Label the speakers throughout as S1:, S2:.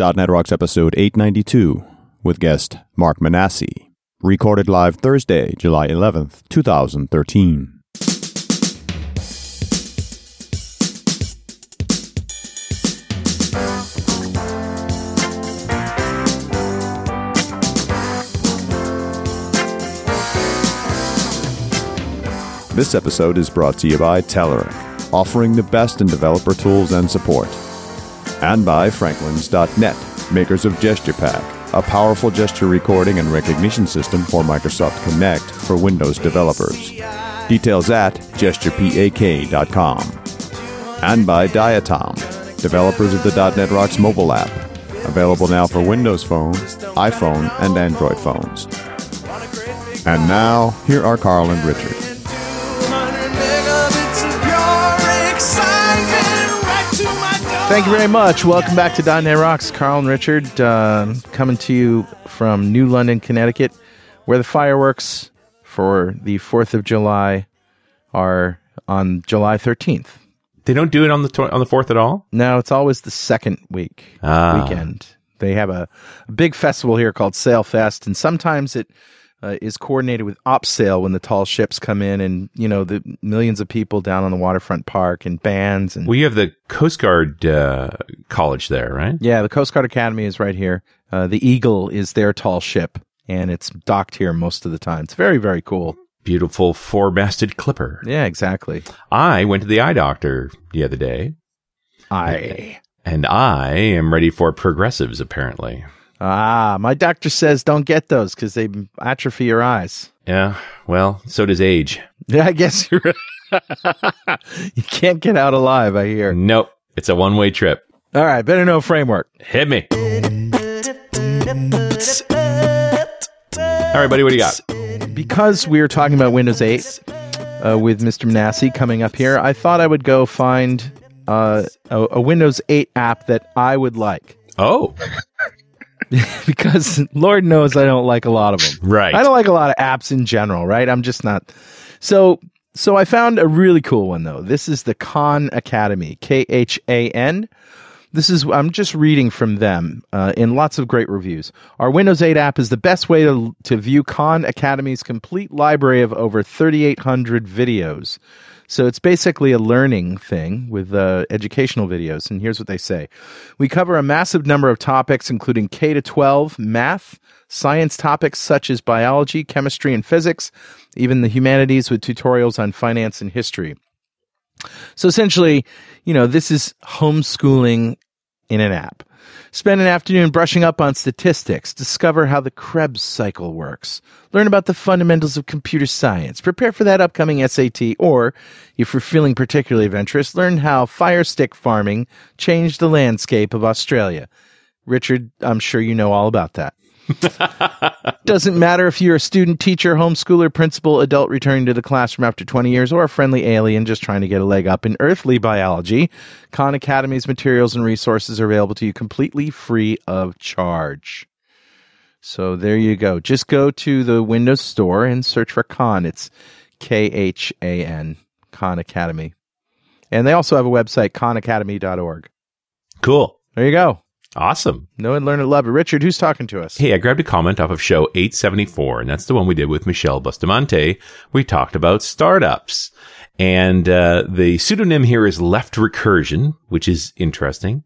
S1: .NET Rocks episode 892 with guest Mark Minasi. Recorded live Thursday, July 11th, 2013. This episode is brought to you by Telerik, offering the best in developer tools and support. And by Franklins.net, makers of GesturePak, a powerful gesture recording and recognition system for Microsoft Kinect for Windows developers. Details at gesturepak.com. And by Diatom, developers of the .NET Rocks mobile app, available now for Windows Phone, iPhone, and Android phones. And now, here are Carl and Richard.
S2: Thank you very much. Welcome back to .NET Rocks. Carl and Richard uh, coming to you from New London, Connecticut, where the fireworks for the 4th of July are on July 13th.
S3: They don't do it on the tw- on the fourth at all.
S2: No, it's always the second week
S3: Ah.
S2: weekend. They have a, a big festival here called Sail Fest, and sometimes it uh, is coordinated with Op Sail when the tall ships come in, and you know the millions of people down on the waterfront park and bands and
S3: We have the Coast Guard uh, College there, right?
S2: Yeah, the Coast Guard Academy is right here. Uh, the Eagle is their tall ship, and it's docked here most of the time. It's very, very cool.
S3: Beautiful four-masted clipper.
S2: Yeah, exactly.
S3: I went to the eye doctor the other day,
S2: I
S3: and I am ready for progressives. Apparently,
S2: ah, my doctor says don't get those because they atrophy your eyes.
S3: yeah. Well, so does age.
S2: Yeah, I guess you're. you can't get out alive. I hear.
S3: Nope, it's a one-way trip.
S2: All right, better know framework.
S3: Hit me. All right, buddy. What do you got?
S2: because we are talking about Windows 8 uh, with Mr. Minasi coming up here, I thought I would go find uh, a, a Windows 8 app that I would like.
S3: Oh,
S2: because Lord knows I don't like a lot of them.
S3: right.
S2: I don't like a lot of apps in general, right? I'm just not. So, so I found a really cool one though. This is the Khan Academy, K H A N. This is I'm just reading from them uh, in lots of great reviews. Our Windows 8 app is the best way to to view Khan Academy's complete library of over 3,800 videos. So it's basically a learning thing with uh, educational videos. And here's what they say: We cover a massive number of topics, including K to 12, math, science topics such as biology, chemistry, and physics, even the humanities with tutorials on finance and history. So essentially, you know, this is homeschooling in an app. Spend an afternoon brushing up on statistics, discover how the Krebs cycle works, learn about the fundamentals of computer science, prepare for that upcoming SAT, or, if you're feeling particularly adventurous, learn how fire stick farming changed the landscape of Australia. Richard, I'm sure you know all about that. Doesn't matter if you're a student, teacher, homeschooler, principal, adult returning to the classroom after 20 years, or a friendly alien just trying to get a leg up in earthly biology. Khan Academy's materials and resources are available to you completely free of charge. So there you go. Just go to the Windows Store and search for Khan. It's K H A N, Khan Academy. And they also have a website, khanacademy.org.
S3: Cool.
S2: There you go.
S3: Awesome.
S2: Know it, learn it, love it. Richard, who's talking to us?
S3: Hey, I grabbed a comment off of show 874, and that's the one we did with Michelle Bustamante. We talked about startups. And uh, the pseudonym here is Left Recursion, which is interesting.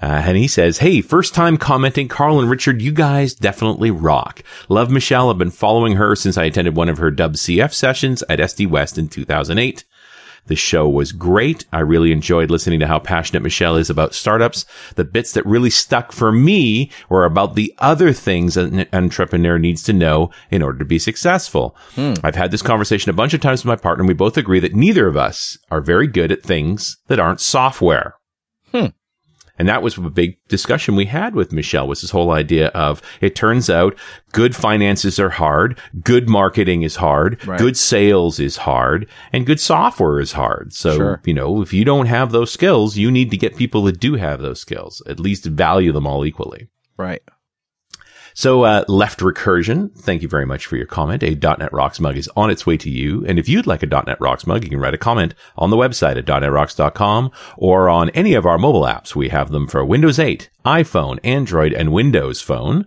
S3: Uh, and he says, Hey, first time commenting, Carl and Richard, you guys definitely rock. Love Michelle. I've been following her since I attended one of her Dub CF sessions at SD West in 2008. The show was great. I really enjoyed listening to how passionate Michelle is about startups. The bits that really stuck for me were about the other things an entrepreneur needs to know in order to be successful. Hmm. I've had this conversation a bunch of times with my partner and we both agree that neither of us are very good at things that aren't software. And that was a big discussion we had with Michelle was this whole idea of it turns out good finances are hard, good marketing is hard,
S2: Right.
S3: good sales is hard, and good software is hard. So,
S2: Sure.
S3: you know, if you don't have those skills, you need to get people that do have those skills, at least value them all equally.
S2: Right.
S3: So, uh, Left Recursion, thank you very much for your comment. A .NET Rocks mug is on its way to you. And if you'd like a .NET Rocks mug, you can write a comment on the website at .NETRocks.com or on any of our mobile apps. We have them for Windows 8, iPhone, Android, and Windows Phone.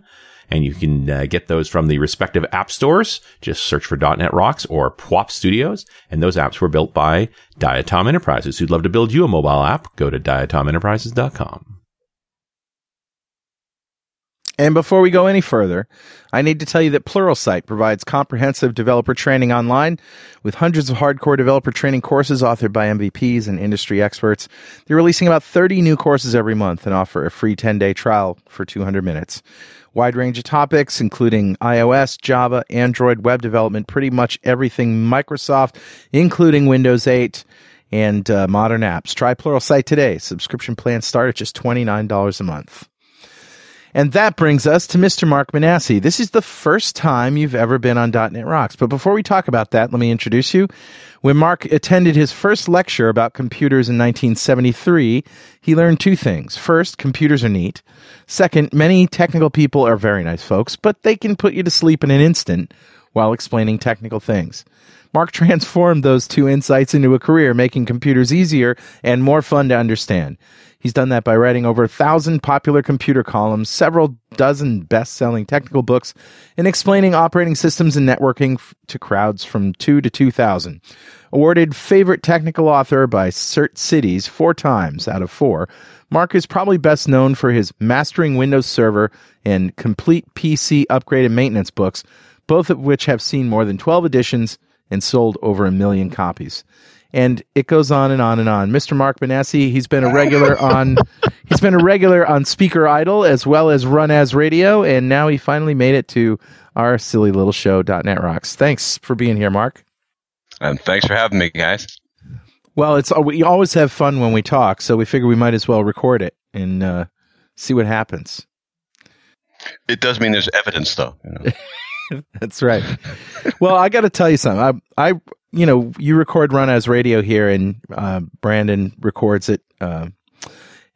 S3: And you can uh, get those from the respective app stores. Just search for .NET Rocks or PWOP Studios. And those apps were built by Diatom Enterprises. Who'd love to build you a mobile app? Go to diatomenterprises.com.
S2: And before we go any further, I need to tell you that Pluralsight provides comprehensive developer training online with hundreds of hardcore developer training courses authored by MVPs and industry experts. They're releasing about 30 new courses every month and offer a free 10 day trial for 200 minutes. Wide range of topics, including iOS, Java, Android, web development, pretty much everything Microsoft, including Windows 8 and uh, modern apps. Try Pluralsight today. Subscription plans start at just $29 a month. And that brings us to Mr. Mark Minasi. This is the first time you've ever been on .NET Rocks. But before we talk about that, let me introduce you. When Mark attended his first lecture about computers in 1973, he learned two things. First, computers are neat. Second, many technical people are very nice folks, but they can put you to sleep in an instant while explaining technical things. Mark transformed those two insights into a career, making computers easier and more fun to understand. He's done that by writing over a thousand popular computer columns, several dozen best selling technical books, and explaining operating systems and networking f- to crowds from 2 to 2,000. Awarded favorite technical author by CertCities four times out of four, Mark is probably best known for his Mastering Windows Server and Complete PC Upgrade and Maintenance books, both of which have seen more than 12 editions and sold over a million copies and it goes on and on and on. Mr. Mark Minasi, he's been a regular on he's been a regular on Speaker Idol as well as Run As Radio, and now he finally made it to our silly little show .NET Rocks. Thanks for being here, Mark.
S4: And thanks for having me, guys.
S2: Well, it's we always have fun when we talk, so we figure we might as well record it and uh, see what happens.
S4: It does mean there's evidence, though. You
S2: know? That's right. well, I got to tell you something. I, I you know, you record Run as Radio here, and uh, Brandon records it uh,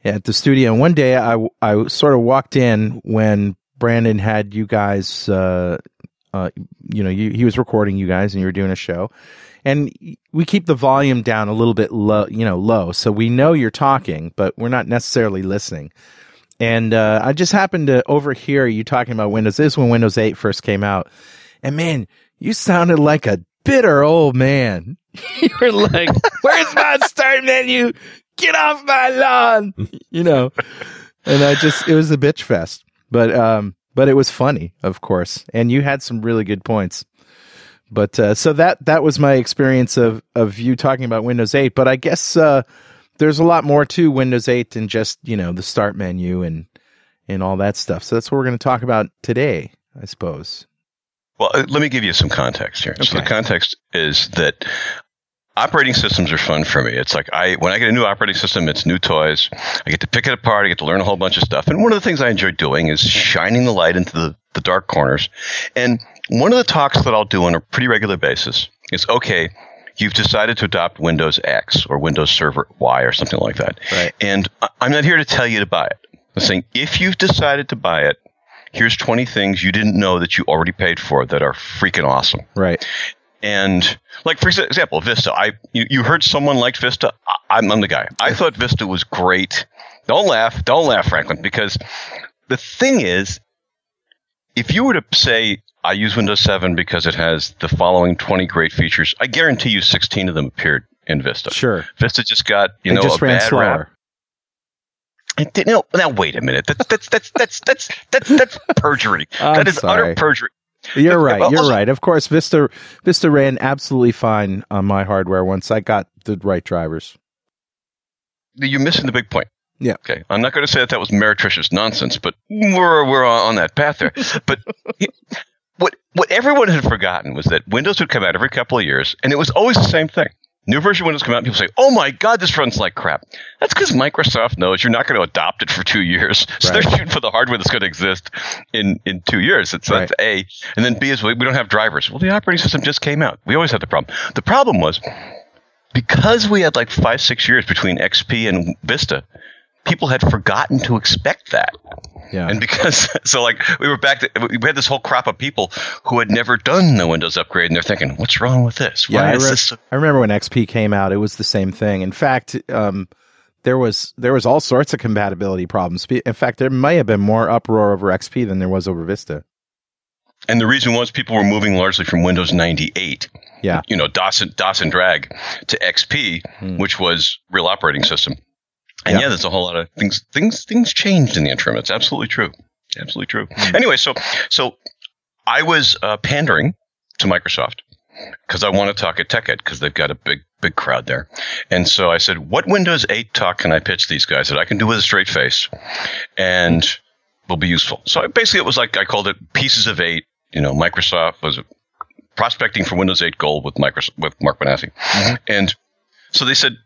S2: at the studio. And one day, I I sort of walked in when Brandon had you guys. Uh, uh, you know, you, he was recording you guys, and you were doing a show. And we keep the volume down a little bit low, you know, low, so we know you're talking, but we're not necessarily listening. And uh, I just happened to overhear you talking about Windows. This is when Windows 8 first came out, and man, you sounded like a bitter old man. You're like, where's my start menu? Get off my lawn. You know, and I just, it was a bitch fest, but, um, but it was funny, of course. And you had some really good points. But, uh, so that, that was my experience of, of you talking about Windows 8. But I guess, uh, there's a lot more to Windows 8 than just, you know, the start menu and, and all that stuff. So that's what we're going to talk about today, I suppose.
S4: Well, uh, let me give you some context here. Okay. So the context is that operating systems are fun for me. It's like I when I get a new operating system, it's new toys. I get to pick it apart. I get to learn a whole bunch of stuff. And one of the things I enjoy doing is shining the light into the, the dark corners. And one of the talks that I'll do on a pretty regular basis is okay. You've decided to adopt Windows X or Windows Server Y or something like that.
S2: Right.
S4: And I'm not here to tell you to buy it. I'm saying if you've decided to buy it, here's 20 things you didn't know that you already paid for that are freaking awesome.
S2: Right.
S4: And like for example, Vista. I you, you heard someone liked Vista. I, am I'm the guy. I thought Vista was great. Don't laugh. Don't laugh, Franklin, because the thing is, if you were to say I use Windows 7 because it has the following 20 great features, I guarantee you 16 of them appeared in Vista.
S2: Sure.
S4: Vista just got you
S2: it
S4: know
S2: just
S4: a
S2: ran
S4: bad
S2: slower.
S4: rap. No, now wait a minute. That's that's that's that's that's that's that's perjury. that is
S2: sorry.
S4: utter perjury.
S2: You're right. You're right. Of course, Vista Vista ran absolutely fine on my hardware once I got the right drivers.
S4: You're missing the big point.
S2: Yeah.
S4: Okay. I'm not going to say that that was meretricious nonsense, but we're we're on that path there. But what what everyone had forgotten was that Windows would come out every couple of years, and it was always the same thing. New version Windows come out, and people say, "Oh my God, this runs like crap." That's because Microsoft knows you're not going to adopt it for two years, so
S2: Right.
S4: they're shooting for the hardware that's going to exist in in two years. It's that's A, and then B is we we don't have drivers. Well, the operating system just came out. We always had the problem. The problem was because we had like five six years between XP and Vista. people had forgotten to expect that.
S2: Yeah.
S4: And because, so like, we were back, to, we had this whole crop of people who had never done the Windows upgrade, and they're thinking, what's wrong with this?
S2: Yeah,
S4: Why
S2: I,
S4: is
S2: re-
S4: this? so-"
S2: I remember when XP came out, it was the same thing. In fact, um, there was there was all sorts of compatibility problems. In fact, there may have been more uproar over XP than there was over Vista.
S4: And the reason was people were moving largely from Windows 98,
S2: Yeah.
S4: you know, DOS and, DOS and drag to XP,
S2: Hmm.
S4: which was real operating system. And
S2: Yeah.
S4: yeah. there's a whole lot of things, things, things changed in the interim. It's absolutely true. Absolutely true.
S2: Hmm.
S4: Anyway, so, so I was uh, pandering to Microsoft because I want to talk at TechEd because they've got a big, big crowd there. And so I said, what Windows 8 talk can I pitch these guys that I can do with a straight face and will be useful? So I- basically it was like, I called it pieces of eight. You know, Microsoft was prospecting for Windows 8 Gold with Microsoft, with Mark Minasi. And so they said,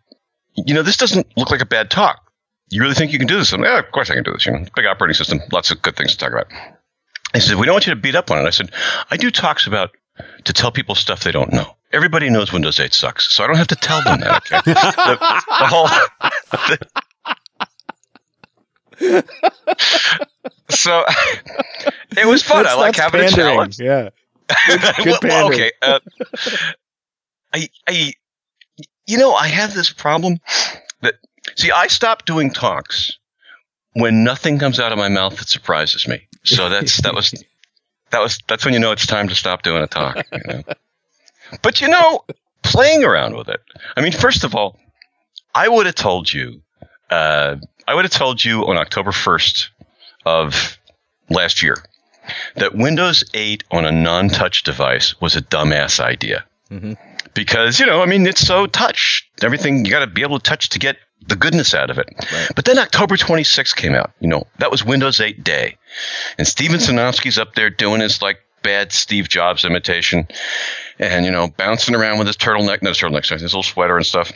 S4: you know, this doesn't look like a bad talk. You really think you can do this? Like, yeah, of course I can do this. You know, big operating system, lots of good things to talk about. He said, we don't want you to beat up on it. I said, I do talks about to tell people stuff they don't know. Everybody knows Windows 8 sucks, so I don't have to tell them that. Okay, the, the whole. so it was fun. I like having a challenge.
S2: Yeah. good
S4: well, okay. Uh, I, I, you know, I have this problem that see, I stopped doing talks when nothing comes out of my mouth that surprises me. So that's that was that was that's when you know it's time to stop doing a talk. You know? but you know, playing around with it. I mean, first of all, I would have told you. Uh, I would have told you on October first of last year that Windows 8 on a non-touch device was a dumbass idea.
S2: Mhm.
S4: Because, you know, I mean, it's so touch. Everything, you got to be able to touch to get the goodness out of it.
S2: Right.
S4: But then October 26th came out. You know, that was Windows 8 day. And Steven Sinofsky's up there doing his, like, bad Steve Jobs imitation and, you know, bouncing around with his turtleneck, no turtleneck, sorry, his little sweater and stuff.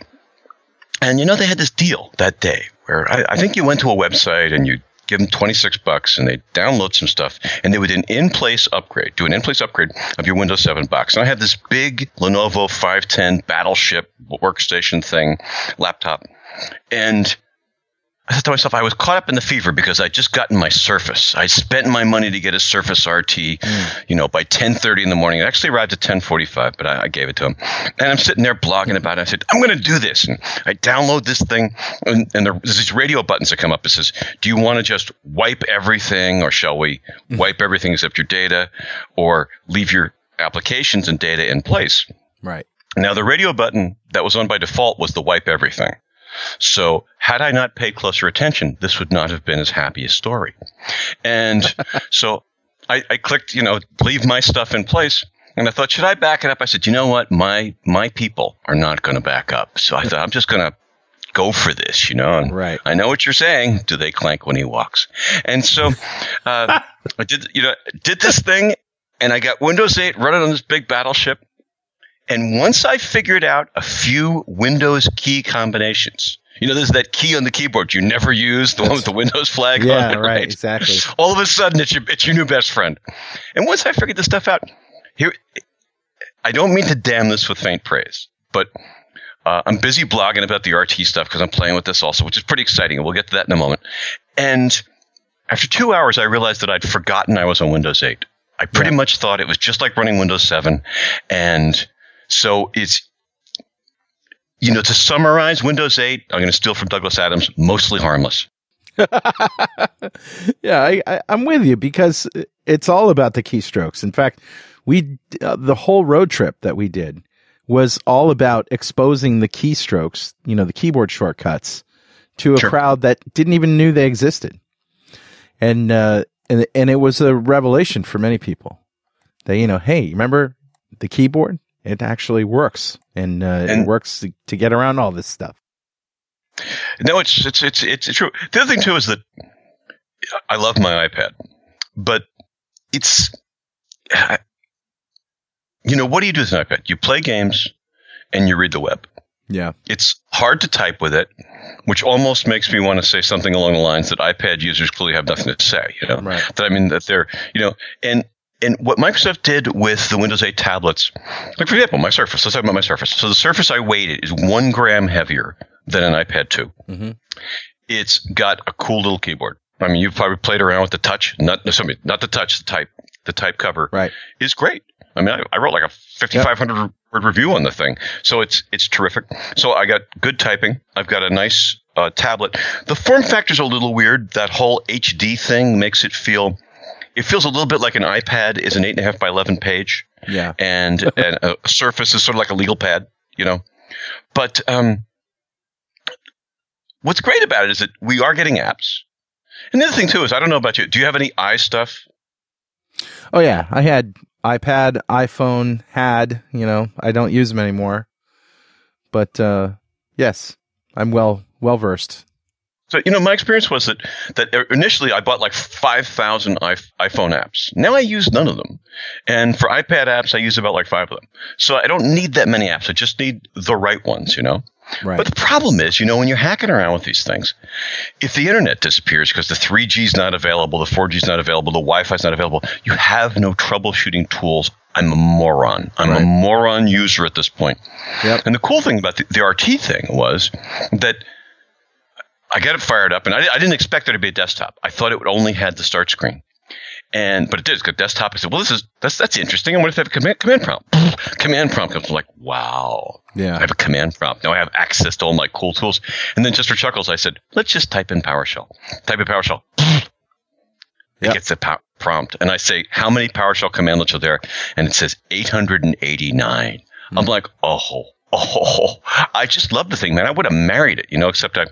S4: And, you know, they had this deal that day where I, I think you went to a website and you give them 26 bucks and they download some stuff and they would an in-place upgrade, do an in-place upgrade of your Windows 7 box. And I had this big Lenovo 510 Battleship workstation thing, laptop. And I thought to myself, I was caught up in the fever because I just gotten my Surface. I spent my money to get a Surface RT, mm. you know, by 10:30 in the morning. It actually arrived at 10:45, but I, I gave it to him. And I'm sitting there blogging about it. I said, I'm going to do this, and I download this thing, and, and there- there's these radio buttons that come up. It says, Do you want to just wipe everything, or shall we mm. wipe everything except your data, or leave your applications and data in place?
S2: Right.
S4: Now, the radio button that was on by default was the wipe everything. So, had I not paid closer attention, this would not have been as happy a story. And so I, I clicked, you know, leave my stuff in place. And I thought, should I back it up? I said, you know what? My my people are not going to back up. So I thought, I'm just going to go for this, you know. And
S2: Right.
S4: I know what you're saying. Do they clank when he walks? And so uh, I did, you know, did this thing, and I got Windows 8 running on this big battleship. And once I figured out a few Windows key combinations, you know, there's that key on the keyboard you never use, the one with the Windows flag
S2: Yeah,
S4: on it,
S2: right, exactly.
S4: All of a sudden, it's your it's your new best friend. And once I figured this stuff out, here, I don't mean to damn this with faint praise, but uh, I'm busy blogging about the RT stuff because I'm playing with this also, which is pretty exciting. and We'll get to that in a moment. And after two hours, I realized that I'd forgotten I was on Windows 8. I pretty
S2: Yeah.
S4: much thought it was just like running Windows 7. And so it's, you know, to summarize Windows 8, I'm going to steal from Douglas Adams, mostly harmless.
S2: yeah, I, I, I'm with you because it's all about the keystrokes. In fact, we uh, the whole road trip that we did was all about exposing the keystrokes, you know, the keyboard shortcuts, to a
S4: Sure.
S2: crowd that didn't even knew they existed, and uh, and and it was a revelation for many people. That you know, hey, remember the keyboard? It actually works, and, uh, it works to, to get around all this stuff.
S4: No, it's it's it's it's true. The other thing too is that I love my iPad, but it's you know what do you do with an iPad? You play games and you read the web.
S2: Yeah,
S4: It's hard to type with it, which almost makes me want to say something along the lines that iPad users clearly have nothing to say. You know,
S2: Right.
S4: that I mean that they're you know and. And what Microsoft did with the Windows 8 tablets, like for example, my Surface. Let's talk about my Surface. So the Surface I weighted is one gram heavier than an iPad 2.
S2: Mhm.
S4: it's got a cool little keyboard. I mean, you've probably played around with the touch, not sorry, not the touch, the type, the type cover.
S2: Right.
S4: Is great. I mean, I, I wrote like a 5,500 yep. word review on the thing, so it's it's terrific. So I got good typing. I've got a nice uh, tablet. The form factor's a little weird. That whole HD thing makes it feel. It feels a little bit like an iPad is an eight and a half by eleven page.
S2: Yeah.
S4: And and a Surface is sort of like a legal pad, you know. But um, what's great about it is that we are getting apps. And the other thing too is I don't know about you. Do you have any i stuff?
S2: Oh yeah, I had iPad, iPhone, had, you know, I don't use them anymore. But uh yes, I'm well well versed.
S4: So you know, my experience was that that initially I bought like five thousand iPhone apps. Now I use none of them, and for iPad apps I use about like five of them. So I don't need that many apps. I just need the right ones. You know.
S2: Right.
S4: But the problem is, you know, when you're hacking around with these things, if the internet disappears because the 3G is not available, the 4G is not available, the Wi-Fi is not available, you have no troubleshooting tools. I'm a moron. I'm right. a moron user at this point.
S2: Yep.
S4: And the cool thing about the, the RT thing was that I got it fired up, and I, I didn't expect there to be a desktop. I thought it would only had the start screen. And but it did. It's got desktop. I said, "Well, this is that's that's interesting." And what if I have a command, command prompt? command prompt comes I'm like, "Wow,
S2: yeah,
S4: I have a command prompt now. I have access to all my cool tools." And then just for chuckles, I said, "Let's just type in PowerShell. Type in PowerShell." It yep. gets a pow- prompt, and I say, "How many PowerShell commandlets are there?" And it says 889. Mm-hmm. I'm like, "Oh." Oh, I just love the thing, man. I would have married it, you know, except I,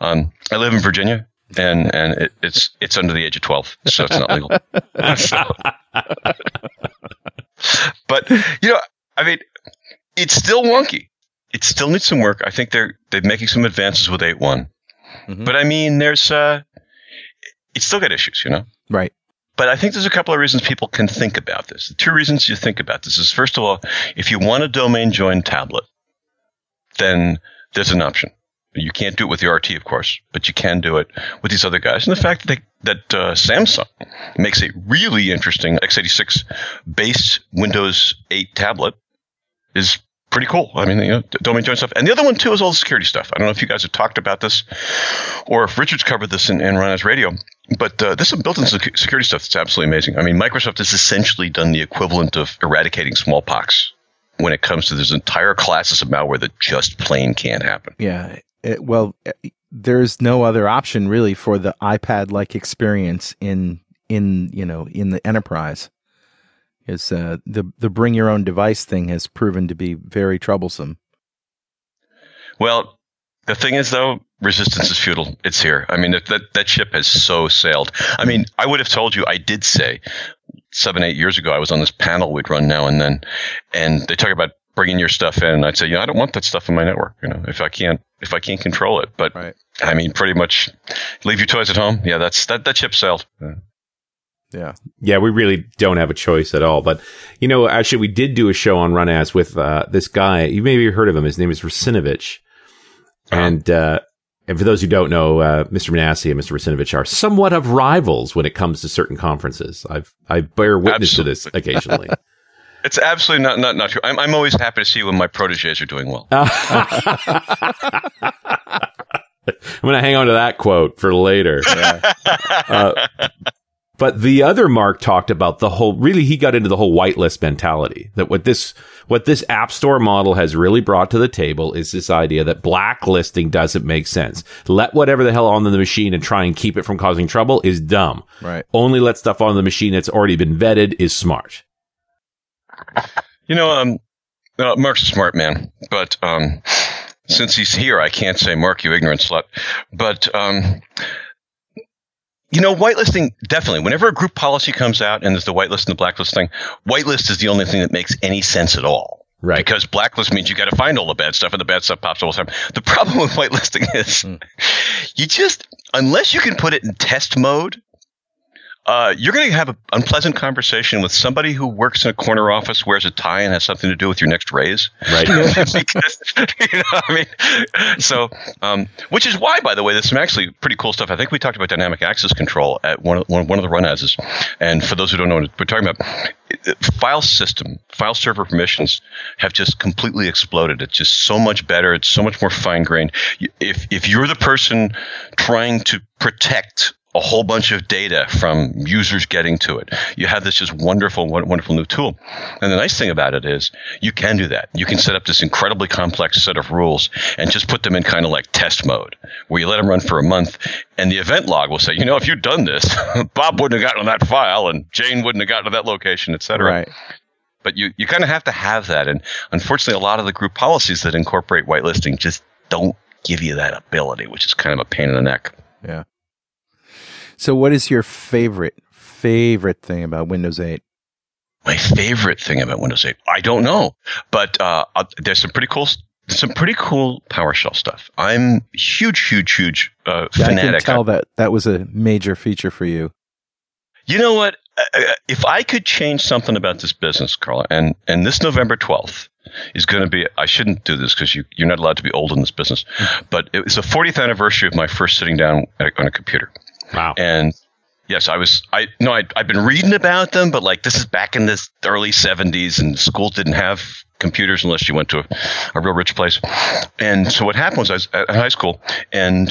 S4: um, I live in Virginia and and it, it's it's under the age of twelve, so it's not legal. but you know, I mean, it's still wonky. It still needs some work. I think they're they're making some advances with eight mm-hmm. but I mean, there's uh, it's still got issues, you know.
S2: Right.
S4: But I think there's a couple of reasons people can think about this. The two reasons you think about this is first of all, if you want a domain join tablet, then there's an option. You can't do it with the RT, of course, but you can do it with these other guys. And the fact that they, that uh, Samsung makes a really interesting x86 base Windows 8 tablet is pretty cool. I mean, you know, domain join stuff. And the other one too is all the security stuff. I don't know if you guys have talked about this or if Richard's covered this in, in Ron Radio, but uh, there's some built-in security stuff that's absolutely amazing. I mean, Microsoft has essentially done the equivalent of eradicating smallpox when it comes to there's entire classes of malware that just plain can't happen.
S2: Yeah, it, well, eh, there's no other option really for the iPad like experience in in you know in the enterprise. Is uh, the the bring your own device thing has proven to be very troublesome.
S4: Well, the thing is though, resistance is futile. It's here. I mean, that, that that ship has so sailed. I mean, I would have told you. I did say seven, eight years ago. I was on this panel we'd run now and then, and they talk about bringing your stuff in. And I'd say, you know, I don't want that stuff in my network. You know, if I can't, if I can't control it. But
S2: right.
S4: I mean, pretty much leave your toys at home. Yeah, that's that that ship sailed.
S2: Yeah. Yeah.
S3: We really don't have a choice at all. But, you know, actually, we did do a show on Run As with uh, this guy. You maybe heard of him. His name is Russinovich. Uh-huh. And, uh, and for those who don't know, uh, Mr. Minasi and Mr. Russinovich are somewhat of rivals when it comes to certain conferences. I've I bear witness Absolutely. to this occasionally.
S4: It's absolutely not not not true. I'm I'm always happy to see when my proteges are doing well.
S3: I'm going to hang on to that quote for later. Yeah. Uh, but the other Mark talked about the whole, really, he got into the whole whitelist mentality that what this, what this app store model has really brought to the table is this idea that blacklisting doesn't make sense. Let whatever the hell on the machine and try and keep it from causing trouble is dumb.
S2: Right.
S3: Only let stuff on the machine that's already been vetted is smart.
S4: You know, um, uh, Mark's a smart man, but um, since he's here, I can't say Mark, you ignorant slut. But um, you know, whitelisting definitely. Whenever a group policy comes out and there's the whitelist and the blacklist thing, whitelist is the only thing that makes any sense at all.
S3: Right.
S4: Because blacklist means you got to find all the bad stuff, and the bad stuff pops all the time. The problem with whitelisting is mm. you just, unless you can put it in test mode, uh, you're going to have an unpleasant conversation with somebody who works in a corner office, wears a tie, and has something to do with your next raise.
S3: Right.
S4: because, you know, I mean, so, um, which is why, by the way, there's some actually pretty cool stuff. I think we talked about dynamic access control at one of, one, one of the run as. And for those who don't know what we're talking about, file system, file server permissions have just completely exploded. It's just so much better. It's so much more fine grained. If, if you're the person trying to protect a whole bunch of data from users getting to it. You have this just wonderful, wonderful new tool. And the nice thing about it is you can do that. You can set up this incredibly complex set of rules and just put them in kind of like test mode where you let them run for a month and the event log will say, you know, if you'd done this, Bob wouldn't have gotten to that file and Jane wouldn't have gotten to that location, et cetera.
S2: Right.
S4: But you, you kind of have to have that. And unfortunately, a lot of the group policies that incorporate whitelisting just don't give you that ability, which is kind of a pain in the neck.
S2: Yeah. So, what is your favorite favorite thing about Windows 8?
S4: My favorite thing about Windows 8, I don't know, but uh, uh there's some pretty cool some pretty cool PowerShell stuff. I'm huge, huge, huge uh,
S2: yeah,
S4: fanatic.
S2: I can tell that that was a major feature for you.
S4: You know what? Uh, uh, if I could change something about this business, Carla, and and this November 12th is going to be. I shouldn't do this because you you're not allowed to be old in this business, mm-hmm. but it's the 40th anniversary of my first sitting down on a computer.
S3: Wow.
S4: And yes, I was, I, no, i I've been reading about them, but like this is back in the early 70s and schools didn't have computers unless you went to a, a, real rich place. And so what happened was I was at high school and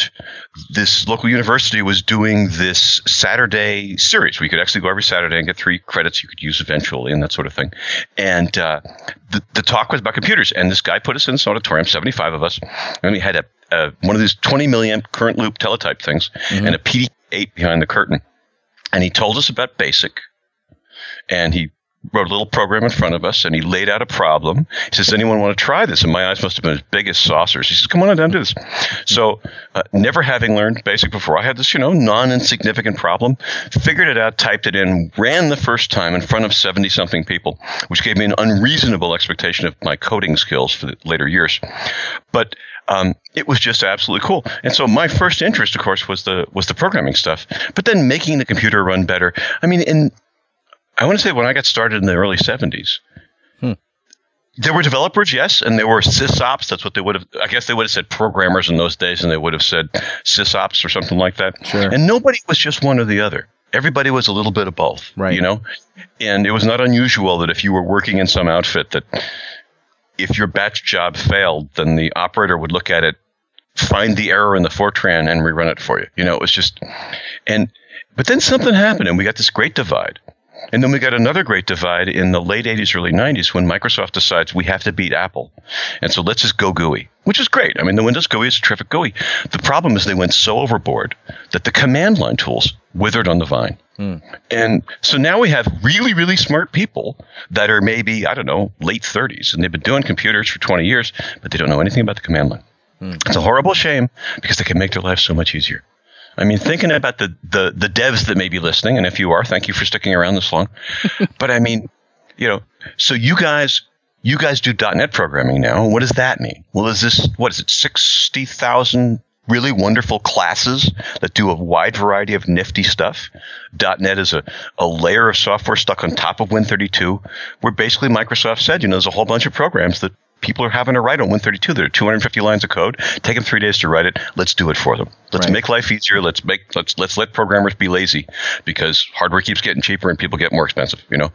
S4: this local university was doing this Saturday series where you could actually go every Saturday and get three credits you could use eventually and that sort of thing. And uh, the, the talk was about computers. And this guy put us in this auditorium, 75 of us, and we had a, a one of these 20 milliamp current loop teletype things mm-hmm. and a PD eight behind the curtain. And he told us about BASIC. And he wrote a little program in front of us and he laid out a problem. He says, anyone want to try this? And my eyes must have been as big as saucers. He says, come on down, do this. So, uh, never having learned BASIC before, I had this, you know, non-insignificant problem, figured it out, typed it in, ran the first time in front of 70 something people, which gave me an unreasonable expectation of my coding skills for the later years. But um, it was just absolutely cool. And so my first interest, of course, was the was the programming stuff. But then making the computer run better. I mean, in I want to say when I got started in the early '70s, hmm. there were developers, yes, and there were sysops. That's what they would have. I guess they would have said programmers in those days, and they would have said sysops or something like that.
S2: Sure.
S4: And nobody was just one or the other. Everybody was a little bit of both.
S2: Right.
S4: You know, and it was not unusual that if you were working in some outfit that if your batch job failed, then the operator would look at it, find the error in the Fortran, and rerun it for you. You know, it was just, and but then something happened, and we got this great divide. And then we got another great divide in the late 80s, early 90s when Microsoft decides we have to beat Apple. And so let's just go GUI, which is great. I mean, the Windows GUI is a terrific GUI. The problem is they went so overboard that the command line tools withered on the vine. Mm. And so now we have really, really smart people that are maybe, I don't know, late 30s, and they've been doing computers for 20 years, but they don't know anything about the command line. Mm. It's a horrible shame because they can make their lives so much easier. I mean, thinking about the, the, the devs that may be listening, and if you are, thank you for sticking around this long. but I mean, you know, so you guys you guys do .NET programming now. What does that mean? Well, is this what is it? Sixty thousand really wonderful classes that do a wide variety of nifty stuff. .NET is a, a layer of software stuck on top of Win32, where basically Microsoft said, you know, there's a whole bunch of programs that people are having to write on Win32. There are 250 lines of code. Take them three days to write it. Let's do it for them. Let's right. make life easier. Let's make let's let's let programmers be lazy because hardware keeps getting cheaper and people get more expensive. You know,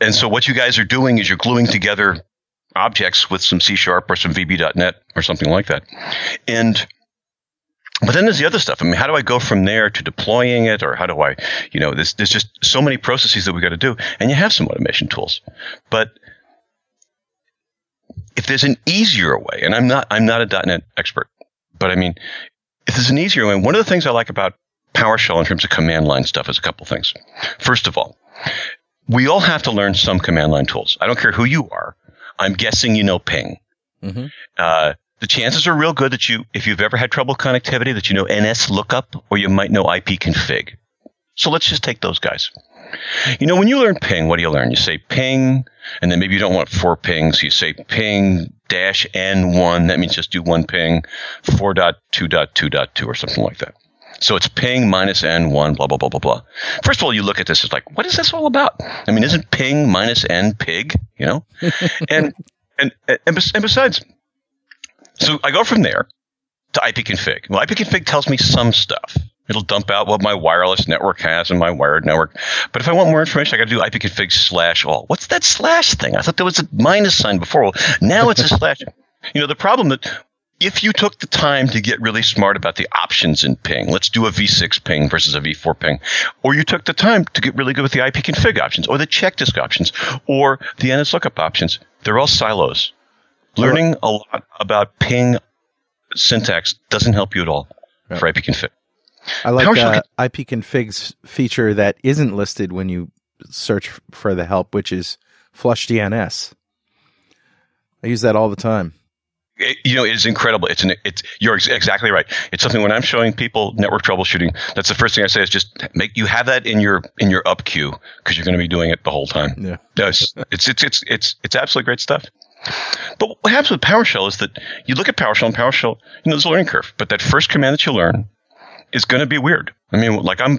S4: and so what you guys are doing is you're gluing together objects with some C sharp or some VB.NET or something like that, and but then there's the other stuff. I mean, how do I go from there to deploying it, or how do I, you know, there's there's just so many processes that we got to do, and you have some automation tools, but if there's an easier way, and I'm not I'm not a .NET expert, but I mean, if there's an easier way, one of the things I like about PowerShell in terms of command line stuff is a couple things. First of all, we all have to learn some command line tools. I don't care who you are. I'm guessing you know ping. Mm-hmm. Uh, the chances are real good that you, if you've ever had trouble connectivity, that you know NS lookup or you might know ipconfig. So let's just take those guys. You know, when you learn ping, what do you learn? You say ping, and then maybe you don't want four pings. You say ping dash n1. That means just do one ping, 4.2.2.2 or something like that. So it's ping minus n1, blah, blah, blah, blah, blah. First of all, you look at this, it's like, what is this all about? I mean, isn't ping minus n pig, you know? and, and, and, and besides, so I go from there to ipconfig. Well, ipconfig tells me some stuff. It'll dump out what my wireless network has and my wired network. But if I want more information, I got to do ipconfig slash all. What's that slash thing? I thought there was a minus sign before. Well, now it's a slash. You know, the problem that if you took the time to get really smart about the options in ping, let's do a v6 ping versus a v4 ping, or you took the time to get really good with the ipconfig options, or the check disk options, or the NSLOOKUP options, they're all silos. Learning a lot about ping syntax doesn't help you at all right. for ipconfig.
S2: I like uh, ipconfig's feature that isn't listed when you search for the help, which is flush DNS. I use that all the time.
S4: It, you know, it's incredible. It's an, it's you're ex- exactly right. It's something when I'm showing people network troubleshooting, that's the first thing I say is just make you have that in your in your up queue because you're going to be doing it the whole time.
S2: Yeah,
S4: it's it's it's it's it's, it's absolutely great stuff. But what happens with PowerShell is that you look at PowerShell and PowerShell, you know, there's a learning curve, but that first command that you learn is going to be weird. I mean, like I'm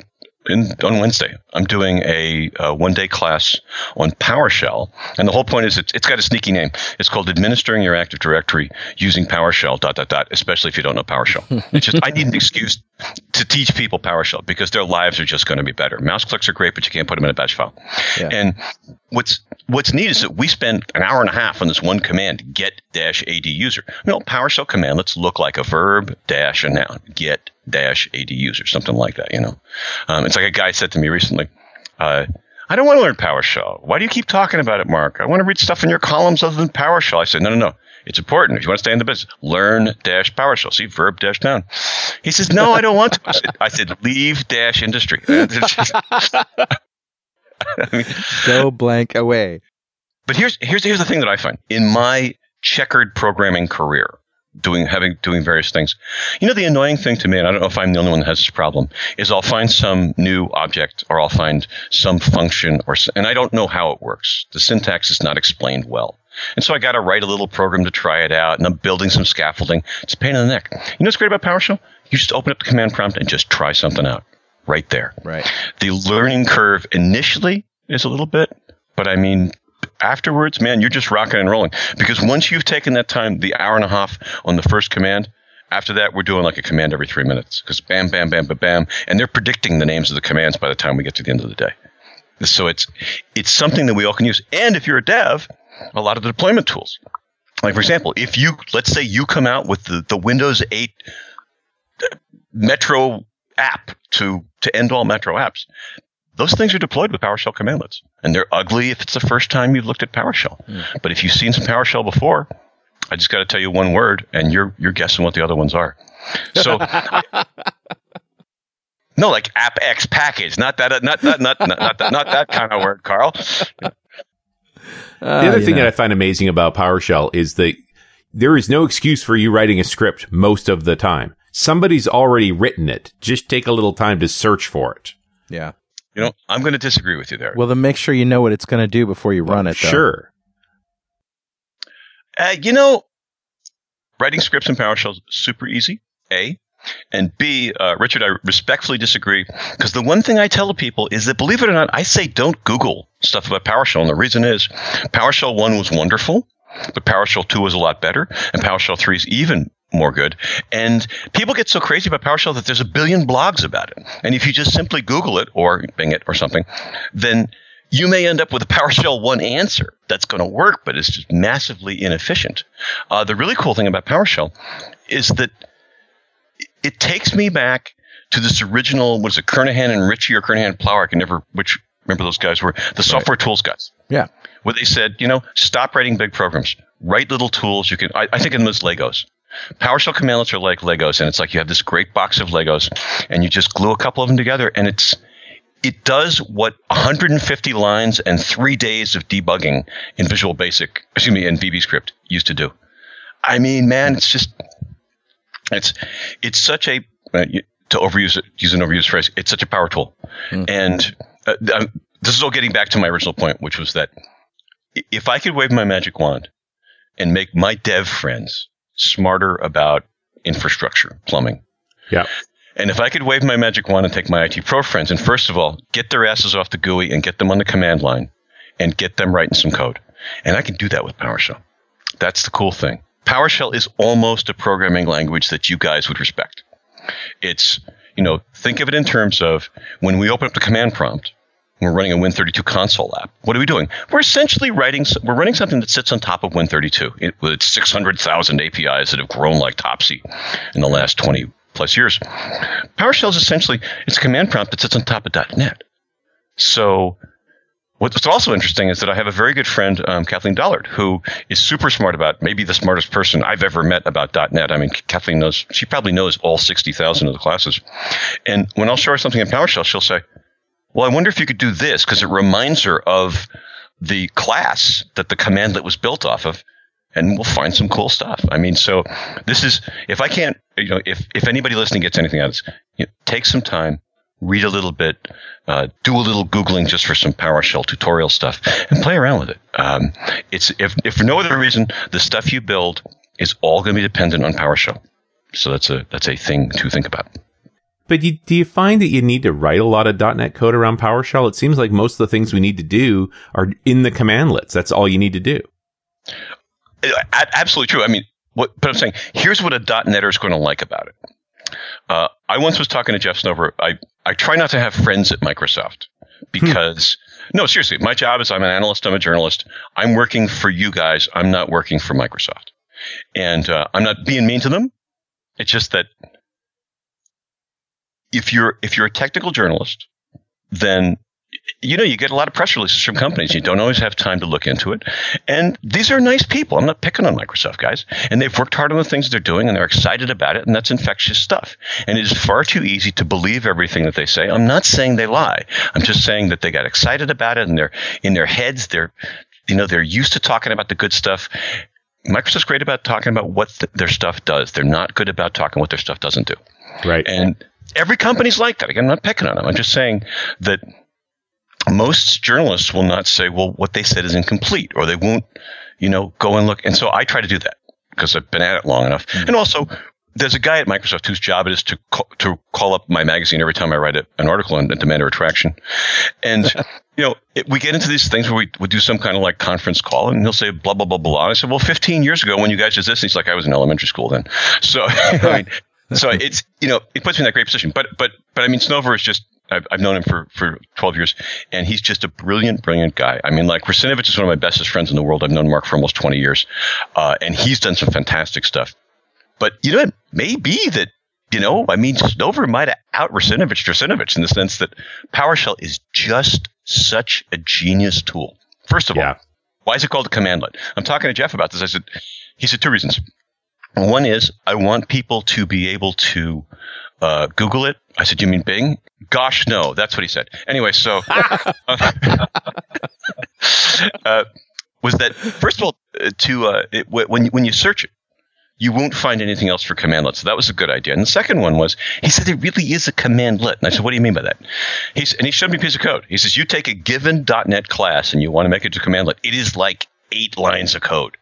S4: in, on Wednesday, I'm doing a, a one day class on PowerShell. And the whole point is it's, it's got a sneaky name. It's called Administering Your Active Directory Using PowerShell, dot, dot, dot, especially if you don't know PowerShell. it's just, I need an excuse to teach people PowerShell because their lives are just going to be better. Mouse clicks are great, but you can't put them in a batch file. Yeah. And what's, what's neat is that we spend an hour and a half on this one command, get dash AD user. You know, PowerShell command, let's look like a verb dash a noun, get dash AD user, something like that, you know. Um, it's like a guy said to me recently, uh, I don't want to learn PowerShell. Why do you keep talking about it, Mark? I want to read stuff in your columns other than PowerShell. I said, no, no, no. It's important. If you want to stay in the business, learn dash PowerShell. See, verb dash noun. He says, no, I don't want to. I said, I said leave dash industry. I
S2: mean, Go blank away.
S4: But here's, here's, here's the thing that I find in my checkered programming career doing having doing various things. You know, the annoying thing to me, and I don't know if I'm the only one that has this problem, is I'll find some new object or I'll find some function or and I don't know how it works. The syntax is not explained well. And so I got to write a little program to try it out, and I'm building some scaffolding. It's a pain in the neck. You know what's great about PowerShell? You just open up the command prompt and just try something out right there.
S2: Right.
S4: The learning curve initially is a little bit, but I mean, afterwards, man, you're just rocking and rolling. Because once you've taken that time, the hour and a half on the first command, after that, we're doing like a command every three minutes. Because bam, bam, bam, bam, bam, and they're predicting the names of the commands by the time we get to the end of the day. So it's it's something that we all can use. And if you're a dev, a lot of the deployment tools. Like for example, if you let's say you come out with the, the Windows 8 Metro app to to end all Metro apps, those things are deployed with PowerShell commandlets, and they're ugly if it's the first time you've looked at PowerShell. Mm. But if you've seen some PowerShell before, I just got to tell you one word, and you're you're guessing what the other ones are. So. no, like AppX package, not that, not not not not, not, that, not that kind of word, Carl. Uh,
S3: the other thing know. that I find amazing about PowerShell is that there is no excuse for you writing a script most of the time. Somebody's already written it. Just take a little time to search for it.
S2: Yeah.
S4: You know, I'm going to disagree with you there.
S2: Well, then make sure you know what it's going to do before you run it. Though.
S3: Sure.
S4: Uh, you know, writing scripts in PowerShell is super easy. A. And B, uh, Richard, I respectfully disagree because the one thing I tell people is that, believe it or not, I say don't Google stuff about PowerShell. And the reason is PowerShell 1 was wonderful, but PowerShell 2 was a lot better, and PowerShell 3 is even more good. And people get so crazy about PowerShell that there's a billion blogs about it. And if you just simply Google it or Bing it or something, then you may end up with a PowerShell 1 answer that's going to work, but it's just massively inefficient. Uh, the really cool thing about PowerShell is that it takes me back to this original, was it, Kernighan and Ritchie or Kernighan Plauger? I can never, which, remember those guys were the software right. tools guys.
S2: Yeah.
S4: Where they said, you know, stop writing big programs, write little tools. You can, I, I think of them as Legos. PowerShell commandlets are like Legos, and it's like you have this great box of Legos, and you just glue a couple of them together, and it's it does what 150 lines and three days of debugging in Visual Basic, excuse me, in VBScript used to do. I mean, man, it's just it's it's such a uh, to overuse it, use an overused phrase. It's such a power tool, mm-hmm. and uh, this is all getting back to my original point, which was that if I could wave my magic wand and make my dev friends smarter about infrastructure, plumbing.
S3: Yeah.
S4: And if I could wave my magic wand and take my IT pro friends and first of all, get their asses off the GUI and get them on the command line and get them writing some code. And I can do that with PowerShell. That's the cool thing. PowerShell is almost a programming language that you guys would respect. It's, you know, think of it in terms of when we open up the command prompt, we're running a Win32 console app. What are we doing? We're essentially writing, we're running something that sits on top of Win32 it, with its 600,000 APIs that have grown like Topsy in the last 20 plus years. PowerShell is essentially, it's a command prompt that sits on top of .NET. So what's also interesting is that I have a very good friend, um, Kathleen Dollard, who is super smart about, maybe the smartest person I've ever met about .NET. I mean, Kathleen knows, she probably knows all 60,000 of the classes. And when I'll show her something in PowerShell, she'll say, well, I wonder if you could do this because it reminds her of the class that the commandlet was built off of. And we'll find some cool stuff. I mean, so this is, if I can't, you know, if, if anybody listening gets anything out of this, you know, take some time, read a little bit, uh, do a little Googling just for some PowerShell tutorial stuff and play around with it. Um, it's, if, if for no other reason, the stuff you build is all going to be dependent on PowerShell. So that's a, that's a thing to think about.
S3: But you, do you find that you need to write a lot of .NET code around PowerShell? It seems like most of the things we need to do are in the commandlets. That's all you need to do.
S4: Absolutely true. I mean, what, but I'm saying here's what a .NETer is going to like about it. Uh, I once was talking to Jeff Snover. I, I try not to have friends at Microsoft because hmm. no, seriously, my job is I'm an analyst, I'm a journalist. I'm working for you guys. I'm not working for Microsoft, and uh, I'm not being mean to them. It's just that if you're if you're a technical journalist, then you know you get a lot of press releases from companies. You don't always have time to look into it. And these are nice people. I'm not picking on Microsoft guys, and they've worked hard on the things they're doing, and they're excited about it, and that's infectious stuff. And it is far too easy to believe everything that they say. I'm not saying they lie. I'm just saying that they got excited about it, and they're in their heads. They're you know they're used to talking about the good stuff. Microsoft's great about talking about what th- their stuff does. They're not good about talking what their stuff doesn't do.
S3: Right.
S4: And every company's like that. Again, I'm not picking on them. I'm just saying that most journalists will not say, well, what they said is incomplete, or they won't, you know, go and look. And so I try to do that because I've been at it long enough. Mm-hmm. And also, there's a guy at Microsoft whose job it is to call, to call up my magazine every time I write a, an article and, and demand a retraction. And you know, it, we get into these things where we, we do some kind of like conference call, and he'll say blah blah blah blah. And I said, well, 15 years ago when you guys did this, and he's like, I was in elementary school then. So I mean, so it's you know it puts me in that great position. But but but I mean Snover is just I've, I've known him for for 12 years, and he's just a brilliant brilliant guy. I mean like Russinovich is one of my bestest friends in the world. I've known Mark for almost 20 years, uh, and he's done some fantastic stuff. But you know it may be that you know I mean Snover might have out Russinovich Russinovich in the sense that PowerShell is just such a genius tool. First of yeah. all, why is it called a commandlet? I'm talking to Jeff about this. I said he said two reasons. One is I want people to be able to uh, Google it. I said, "You mean Bing?" Gosh, no, that's what he said. Anyway, so uh, was that first of all uh, to uh, it, when you, when you search it, you won't find anything else for commandlet. So that was a good idea. And the second one was he said it really is a commandlet. And I said, what do you mean by that? He's, and he showed me a piece of code. He says, you take a given .NET class and you want to make it to commandlet. It is like eight lines of code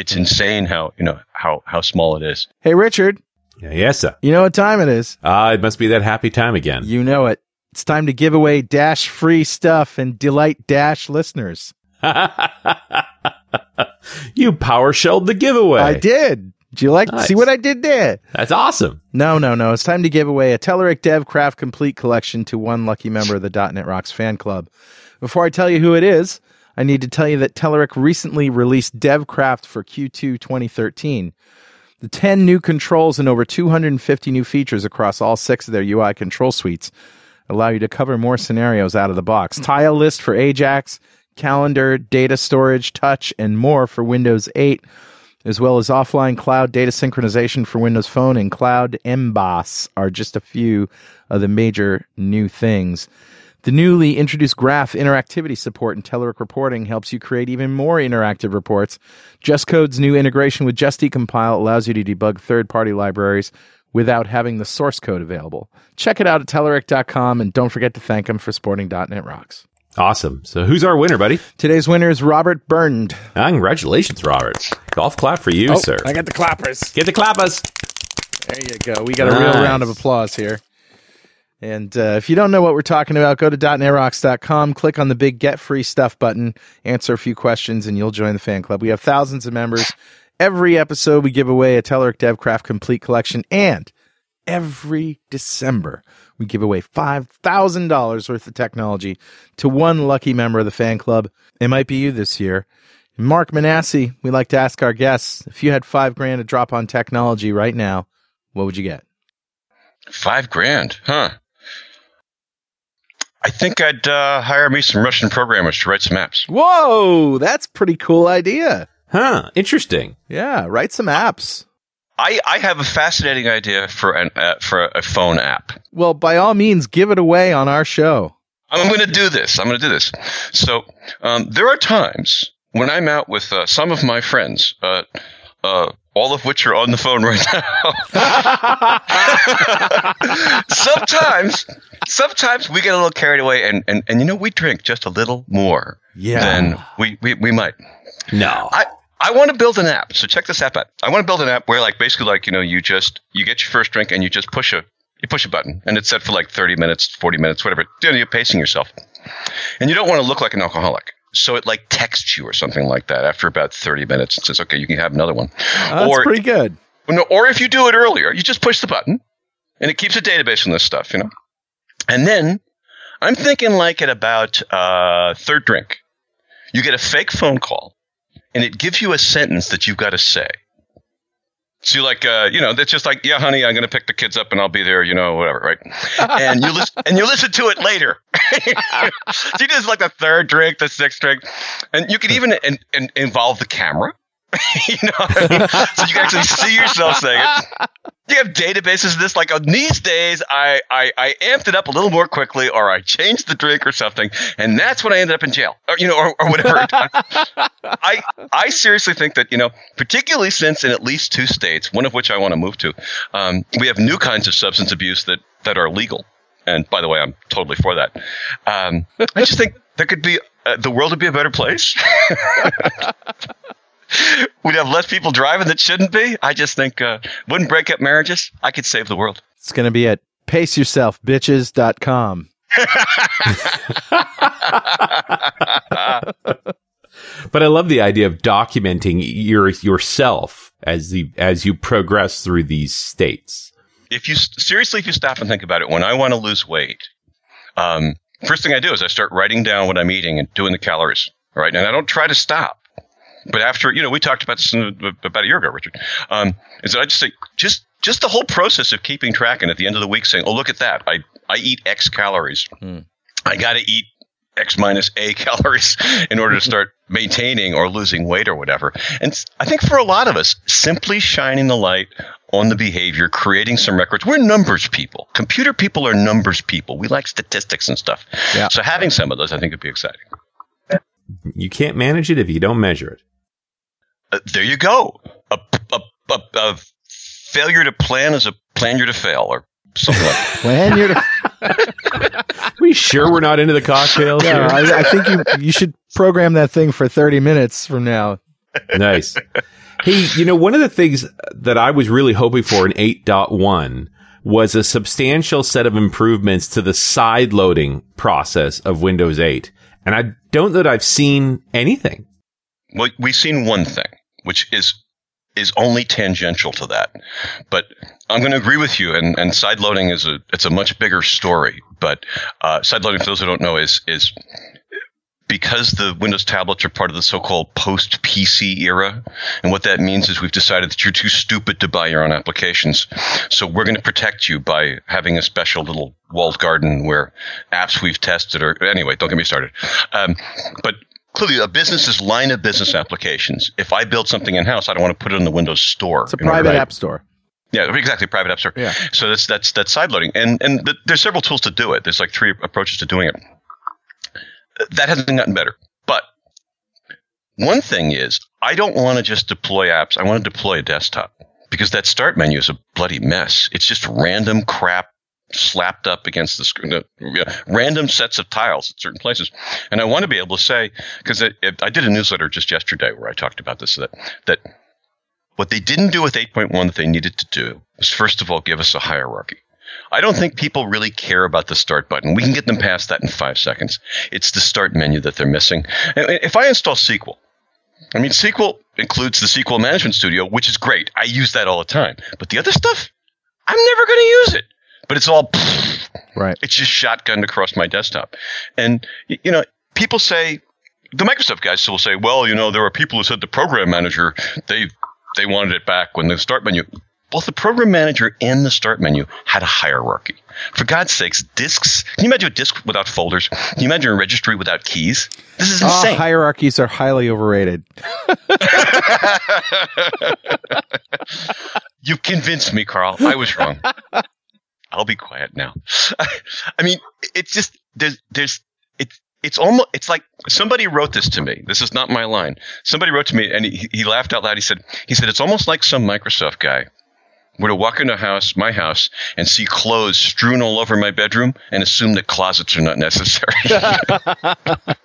S4: it's insane how you know how how small it is.
S2: Hey, Richard.
S3: Yes, sir.
S2: You know what time it is?
S3: Ah, uh, it must be that happy time again.
S2: You know it. It's time to give away Dash free stuff and delight Dash listeners.
S3: you PowerShelled the giveaway.
S2: I did. Do you like nice. see what I did there?
S3: That's awesome.
S2: No, no, no. It's time to give away a Telerik DevCraft Complete collection to one lucky member of the .NET Rocks fan club. Before I tell you who it is, I need to tell you that Telerik recently released DevCraft for Q2 2013. The 10 new controls and over 250 new features across all six of their UI control suites allow you to cover more scenarios out of the box. Hmm. Tile list for Ajax, calendar, data storage, touch, and more for Windows 8, as well as offline cloud data synchronization for Windows Phone and Cloud Emboss are just a few of the major new things. The newly introduced graph interactivity support in Telerik reporting helps you create even more interactive reports. JustCode's new integration with JustDecompile allows you to debug third-party libraries without having the source code available. Check it out at Telerik.com and don't forget to thank them for sporting .NET Rocks.
S3: Awesome. So who's our winner, buddy?
S2: Today's winner is Robert Burned.
S3: Ah, congratulations, Robert. Golf clap for you,
S2: oh,
S3: sir.
S2: I got the clappers.
S3: Get the clappers.
S2: There you go. We got a real round of applause here. And uh, if you don't know what we're talking about, go to .netrocks.com, click on the big Get Free Stuff button, answer a few questions, and you'll join the fan club. We have thousands of members. Every episode, we give away a Telerik DevCraft Complete Collection, and every December, we give away $5,000 worth of technology to one lucky member of the fan club. It might be you this year. Mark Minasi, we like to ask our guests if you had five grand to drop on technology right now, what would you get?
S4: Five grand, huh? I think I'd uh, hire me some Russian programmers to write some apps.
S2: Whoa, that's pretty cool idea.
S3: Huh, interesting.
S2: Yeah, write some apps.
S4: I, I have a fascinating idea for an uh, for a phone app.
S2: Well, by all means, give it away on our show.
S4: I'm going to do this. I'm going to do this. So um, there are times when I'm out with uh, some of my friends, uh, uh all of which are on the phone right now. sometimes, sometimes we get a little carried away, and, and, and you know we drink just a little more
S2: Yeah.
S4: than we, we, we might.
S3: No.
S4: I, I want to build an app. So check this app out. I want to build an app where like basically like, you know, you just you get your first drink and you just push a you push a button and it's set for like 30 minutes, 40 minutes, whatever. You know, you're pacing yourself. And you don't want to look like an alcoholic. So it like texts you or something like that after about 30 minutes and says, "Okay, you can have another one."
S2: Oh, that's
S4: or
S2: pretty good.
S4: or if you do it earlier, you just push the button and it keeps a database on this stuff, you know. And then I'm thinking like at about uh, third drink, you get a fake phone call and it gives you a sentence that you've got to say. So you're like, uh, you know, that's just like, yeah, honey, I'm going to pick the kids up and I'll be there, you know, whatever, right? And you listen, and you listen to it later. you just like the third drink, the sixth drink, and you can even in, in, involve the camera. you know, what I mean? so you can actually see yourself saying it. You have databases of this. Like on these days, I, I I amped it up a little more quickly, or I changed the drink or something, and that's when I ended up in jail, or you know, or, or whatever. I I seriously think that you know, particularly since in at least two states, one of which I want to move to, um, we have new kinds of substance abuse that that are legal. And by the way, I'm totally for that. Um, I just think there could be uh, the world would be a better place. We'd have less people driving that shouldn't be. I just think uh, wouldn't break up marriages. I could save the world.
S2: It's going to be at paceyourselfbitches.com.
S3: But I love the idea of documenting your yourself as the as you progress through these states.
S4: If you seriously, if you stop and think about it, when I want to lose weight, um, first thing I do is I start writing down what I'm eating and doing the calories. All right, and I don't try to stop. But after you know, we talked about this in, about a year ago, Richard. Um, is that I just say just just the whole process of keeping track, and at the end of the week saying, "Oh, look at that! I I eat X calories. I got to eat X minus A calories in order to start maintaining or losing weight or whatever." And I think for a lot of us, simply shining the light on the behavior, creating some records. We're numbers people. Computer people are numbers people. We like statistics and stuff.
S2: Yeah.
S4: So having some of those, I think, would be exciting.
S3: You can't manage it if you don't measure it.
S4: Uh, there you go. A, a, a, a failure to plan is a planure to fail, or something like that.
S2: When you're to,
S3: we sure we're not into the cocktails
S2: yeah,
S3: here?
S2: I, I think you you should program that thing for 30 minutes from now.
S3: nice. Hey, you know, one of the things that I was really hoping for in 8.1 was a substantial set of improvements to the side loading process of Windows 8. And I don't know that I've seen anything.
S4: Well, we've seen one thing, which is is only tangential to that. But I'm going to agree with you. And, and side loading is a it's a much bigger story. But uh, side loading, for those who don't know, is is because the Windows tablets are part of the so-called post PC era, and what that means is we've decided that you're too stupid to buy your own applications. So we're going to protect you by having a special little walled garden where apps we've tested are anyway. Don't get me started. Um, but clearly, a business's line of business applications. If I build something in house, I don't want to put it in the Windows Store.
S2: It's a private app store.
S4: yeah, exactly. Private app store.
S2: Yeah.
S4: So that's that's that's side loading, and and th- there's several tools to do it. There's like three approaches to doing it. That hasn't gotten better, but one thing is I don't want to just deploy apps. I want to deploy a desktop because that start menu is a bloody mess. It's just random crap slapped up against the screen, uh, random sets of tiles at certain places. And I want to be able to say because I, did a newsletter just yesterday where I talked about this that that what they didn't do with 8.1 that they needed to do was first of all give us a hierarchy. I don't think people really care about the start button. We can get them past that in five seconds. It's the start menu that they're missing. If I install SQL, I mean, SQL includes the SQL Management Studio, which is great. I use that all the time. But the other stuff, I'm never going to use it. But it's all,
S2: right.
S4: It's just shotgunned across my desktop. And, you know, people say, the Microsoft guys will say, well, you know, there are people who said the program manager, they, they wanted it back when the start menu both the program manager and the start menu had a hierarchy. For God's sakes, disks. Can you imagine a disk without folders? Can you imagine a registry without keys? This is ah, insane.
S2: Oh, hierarchies are highly overrated.
S4: You've convinced me, Carl. I was wrong. I'll be quiet now. I mean, it's just there's there's it's it's almost it's like somebody wrote this to me. This is not my line. Somebody wrote to me and he, he laughed out loud. He said he said it's almost like some Microsoft guy were to walk into a house, my house, and see clothes strewn all over my bedroom and assume that closets are not necessary.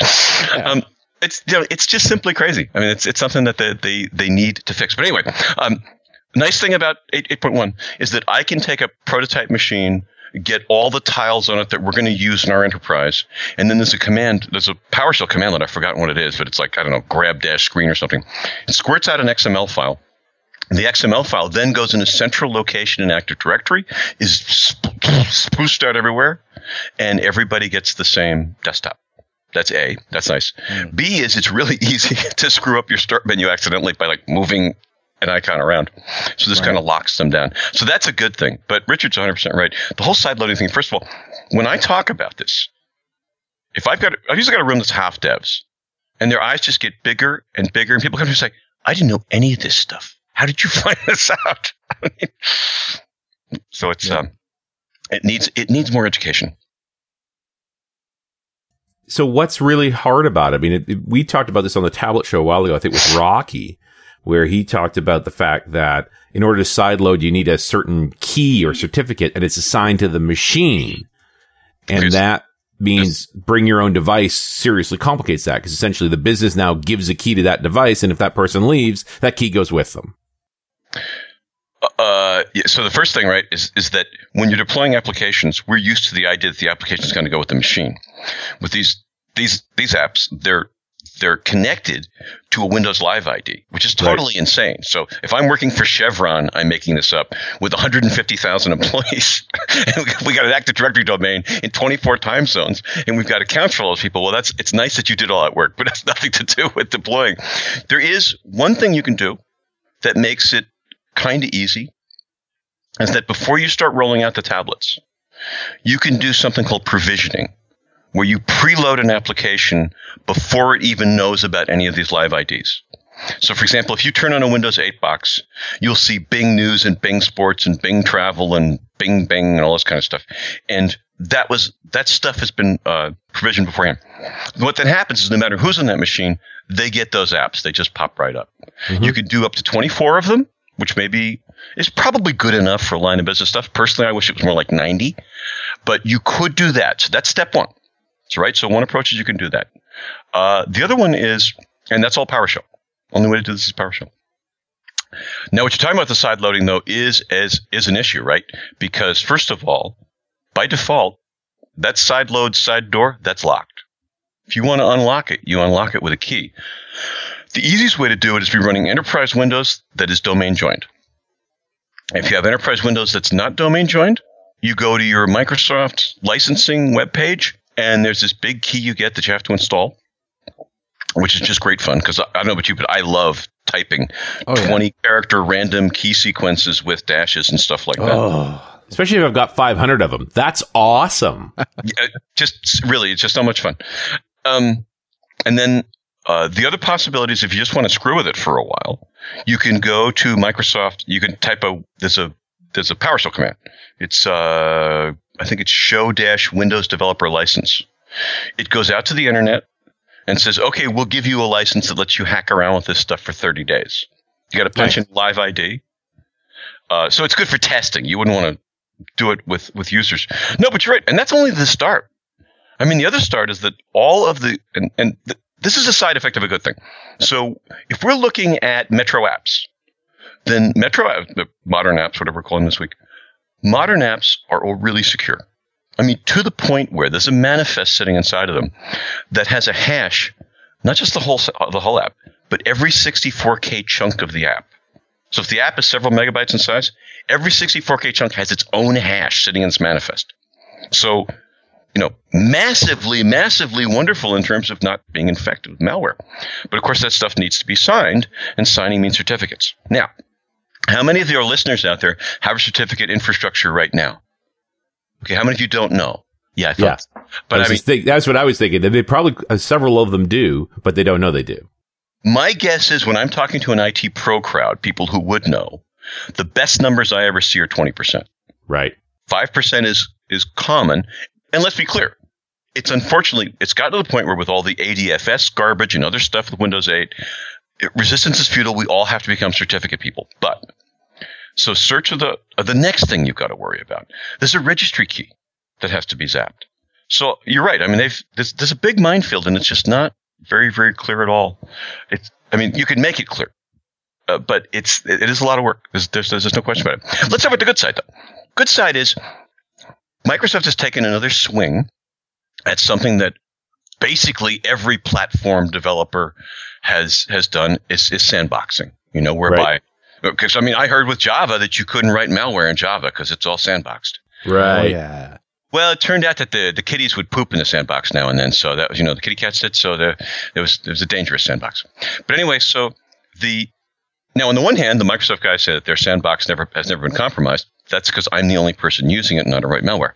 S4: um, it's you know, it's just simply crazy. I mean, it's it's something that they they, they need to fix. But anyway, um, nice thing about 8, 8.1 is that I can take a prototype machine get all the tiles on it that we're going to use in our enterprise. And then there's a command, there's a PowerShell command that I've forgotten what it is, but it's like, I don't know, grab dash screen or something. It squirts out an XML file. The XML file then goes in a central location in Active Directory, is spruced out everywhere, and everybody gets the same desktop. That's A. That's nice. Mm. B is it's really easy to screw up your start menu accidentally by like moving an icon around. So this right. kind of locks them down. So that's a good thing. But Richard's 100% right. The whole side loading thing, first of all, when I talk about this, if I've got, I've usually got a room that's half devs and their eyes just get bigger and bigger and people come to me and say, I didn't know any of this stuff. How did you find this out? so it's yeah. um, it needs it needs more education.
S3: So what's really hard about it? I mean, it, it, we talked about this on the tablet show a while ago. I think with Rocky, where he talked about the fact that in order to sideload, you need a certain key or certificate, and it's assigned to the machine, and that means bring your own device seriously complicates that because essentially the business now gives a key to that device, and if that person leaves, that key goes with them.
S4: Uh, yeah, so the first thing, right, is is that when you're deploying applications, we're used to the idea that the application is going to go with the machine. With these these these apps, they're they're connected to a Windows Live ID, which is totally right. insane. So if I'm working for Chevron, I'm making this up with 150,000 employees, and we got an Active Directory domain in 24 time zones, and we've got accounts for all those people. Well, that's it's nice that you did all that work, but it has nothing to do with deploying. There is one thing you can do that makes it kind of easy is that before you start rolling out the tablets, you can do something called provisioning, where you preload an application before it even knows about any of these live IDs. So, for example, if you turn on a Windows 8 box, you'll see Bing News and Bing Sports and Bing Travel and Bing Bing and all this kind of stuff. And that was that stuff has been uh, provisioned beforehand. What then happens is no matter who's on that machine, they get those apps. They just pop right up. Mm-hmm. You can do up to 24 of them which maybe is probably good enough for line of business stuff. Personally, I wish it was more like 90, but you could do that. So that's step one. So, right. So one approach is you can do that. Uh, the other one is, and that's all PowerShell. Only way to do this is PowerShell. Now, what you're talking about the side loading though is as is an issue, right? Because first of all, by default, that side load side door that's locked. If you want to unlock it, you unlock it with a key. The easiest way to do it is be running enterprise Windows that is domain joined. If you have enterprise Windows that's not domain joined, you go to your Microsoft licensing webpage, and there's this big key you get that you have to install, which is just great fun because I, I, don't know about you, but I love typing oh, 20 yeah. character random key sequences with dashes and stuff like that. Oh.
S3: Especially if I've got 500 of them. That's awesome.
S4: yeah, just really, it's just so much fun. Um, and then uh, the other possibilities, if you just want to screw with it for a while, you can go to Microsoft. You can type a there's a there's a PowerShell command. It's uh, I think it's show dash Windows Developer License. It goes out to the internet and says, okay, we'll give you a license that lets you hack around with this stuff for 30 days. You got to punch nice. in live ID. Uh, so it's good for testing. You wouldn't want to do it with with users. No, but you're right, and that's only the start. I mean, the other start is that all of the and and the, this is a side effect of a good thing. So if we're looking at Metro apps, then Metro, the modern apps, whatever we're calling this week, modern apps are all really secure. I mean, to the point where there's a manifest sitting inside of them that has a hash, not just the whole uh, the whole app, but every 64k chunk of the app. So if the app is several megabytes in size, every 64k chunk has its own hash sitting in its manifest. So, you know, massively, massively wonderful in terms of not being infected with malware. But of course, that stuff needs to be signed, and signing means certificates. Now, how many of your listeners out there have a certificate infrastructure right now? Okay, how many of you don't know? Yeah, I thought,
S3: yeah. But I, I mean, think, that's what I was thinking. They probably uh, several of them do, but they don't know they do.
S4: My guess is when I'm talking to an IT pro crowd, people who would know, the best numbers I ever see are 20%.
S3: Right.
S4: 5% is is common. And let's be clear. It's unfortunately it's gotten to the point where with all the ADFS garbage and other stuff with Windows 8, it, resistance is futile. We all have to become certificate people. But so search of the the next thing you've got to worry about. There's a registry key that has to be zapped. So you're right. I mean, they've there's, there's a big minefield, and it's just not very very clear at all. It's I mean, you can make it clear, uh, but it's it is a lot of work. There's, there's there's no question about it. Let's start with the good side though. Good side is Microsoft has taken another swing at something that basically every platform developer has has done is, is sandboxing. You know, whereby right because I mean, I heard with Java that you couldn't write malware in Java because it's all sandboxed.
S3: Right. Oh, yeah.
S4: Well, it turned out that the, the kitties would poop in the sandbox now and then. So that was, you know, the kitty cats did. So the, it was, it was a dangerous sandbox. But anyway, so the, now on the one hand, the Microsoft guys say that their sandbox never, has never been compromised. That's because I'm the only person using it, not to write malware.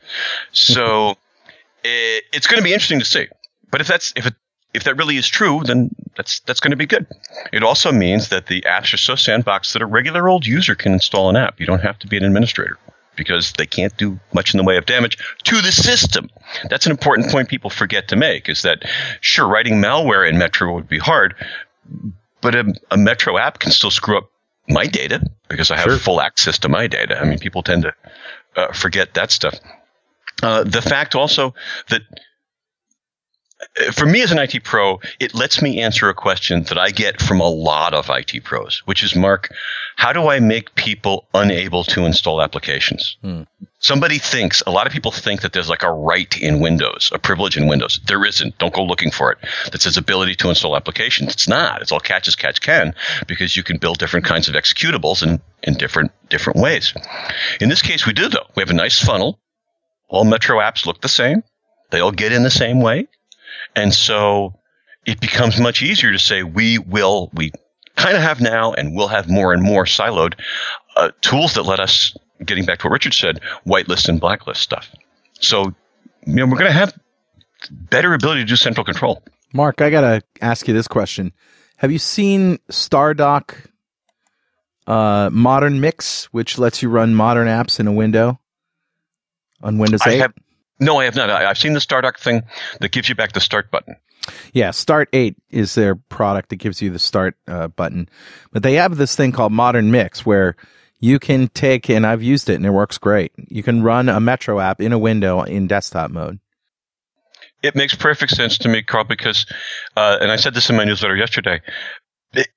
S4: So it, it's going to be interesting to see. But if that's, if it, if that really is true, then that's that's going to be good. It also means that the apps are so sandboxed that a regular old user can install an app. You don't have to be an administrator because they can't do much in the way of damage to the system. That's an important point people forget to make is that sure writing malware in Metro would be hard, but a, a Metro app can still screw up my data because I have sure. full access to my data. I mean, people tend to uh, forget that stuff. Uh, the fact also that for me as an IT pro, it lets me answer a question that I get from a lot of IT pros, which is Mark, how do I make people unable to install applications? Hmm. Somebody thinks, a lot of people think that there's like a right in Windows, a privilege in Windows. There isn't. Don't go looking for it. That says ability to install applications. It's not. It's all catch as catch can because you can build different kinds of executables in, in different, different ways. In this case, we do though. We have a nice funnel. All Metro apps look the same. They all get in the same way. And so it becomes much easier to say we will, we kind of have now and we'll have more and more siloed uh, tools that let us, getting back to what Richard said, whitelist and blacklist stuff. So, you know, we're going to have better ability to do central control.
S2: Mark, I got to ask you this question. Have you seen StarDock uh, Modern Mix, which lets you run modern apps in a window on Windows 8?
S4: I have, no, I have not. I, have seen the StarDock thing that gives you back the start button.
S2: Yeah, Start 8 is their product that gives you the start uh, button. But they have this thing called Modern Mix where you can take, and I've used it and it works great. You can run a Metro app in a window in desktop mode.
S4: It makes perfect sense to me, Carl, because, uh, and I said this in my newsletter yesterday, it,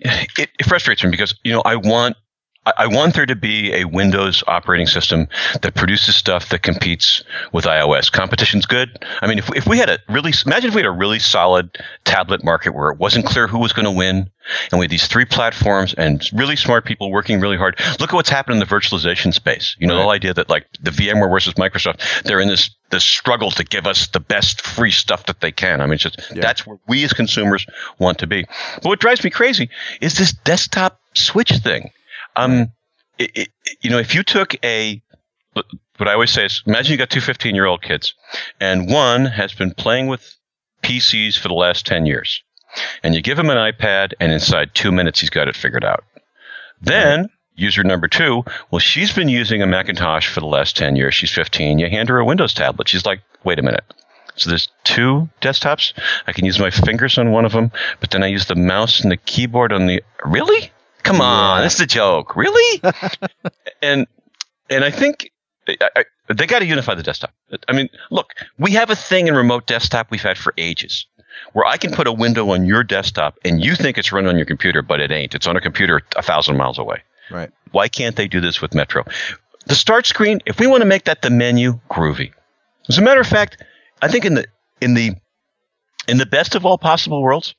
S4: it, it frustrates me because, you know, I want I want there to be a Windows operating system that produces stuff that competes with iOS. Competition's good. I mean, if, if we had a really, imagine if we had a really solid tablet market where it wasn't clear who was going to win, and we had these three platforms and really smart people working really hard. Look at what's happened in the virtualization space. You know, right. the whole idea that like the VMware versus Microsoft, they're in this this struggle to give us the best free stuff that they can. I mean, just yeah. that's where we as consumers want to be. But what drives me crazy is this desktop switch thing. Um, it, it, you know, if you took a, what I always say is, imagine you got two 15 year old kids, and one has been playing with PCs for the last 10 years, and you give him an iPad, and inside two minutes he's got it figured out. Then, user number two, well, she's been using a Macintosh for the last 10 years. She's 15. You hand her a Windows tablet. She's like, wait a minute. So there's two desktops. I can use my fingers on one of them, but then I use the mouse and the keyboard on the. Really? Come on, yeah. this is a joke. Really? and and I think I, I, they got to unify the desktop. I mean, look, we have a thing in remote desktop we've had for ages where I can put a window on your desktop and you think it's running on your computer, but it ain't. It's on a computer a thousand miles away.
S2: Right.
S4: Why can't they do this with Metro? The start screen, if we want to make that the menu, groovy. As a matter of fact, I think in the in the in the best of all possible worlds,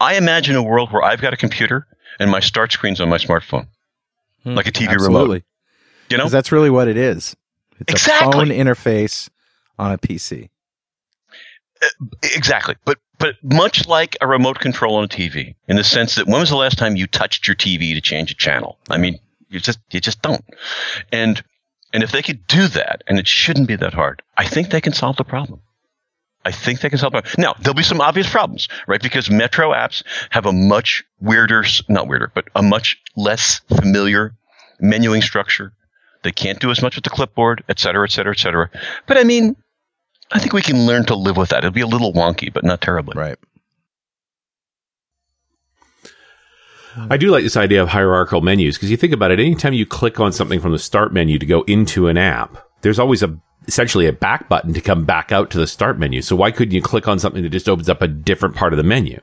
S4: I imagine a world where I've got a computer and my start screen's on my smartphone, hmm, like a TV
S2: absolutely.
S4: remote. You know,
S2: that's really what it is. It's
S4: exactly.
S2: a phone interface on a PC.
S4: Uh, exactly, but but much like a remote control on a TV, in the sense that when was the last time you touched your TV to change a channel? I mean, you just you just don't. And and if they could do that, and it shouldn't be that hard, I think they can solve the problem. I think they can solve it. Now, there'll be some obvious problems, right? Because Metro apps have a much weirder, not weirder, but a much less familiar menuing structure. They can't do as much with the clipboard, et cetera, et cetera, et cetera. But I mean, I think we can learn to live with that. It'll be a little wonky, but not terribly.
S2: Right.
S3: I do like this idea of hierarchical menus because you think about it, anytime you click on something from the start menu to go into an app, there's always a essentially a back button to come back out to the start menu. So why couldn't you click on something that just opens up a different part of the menu?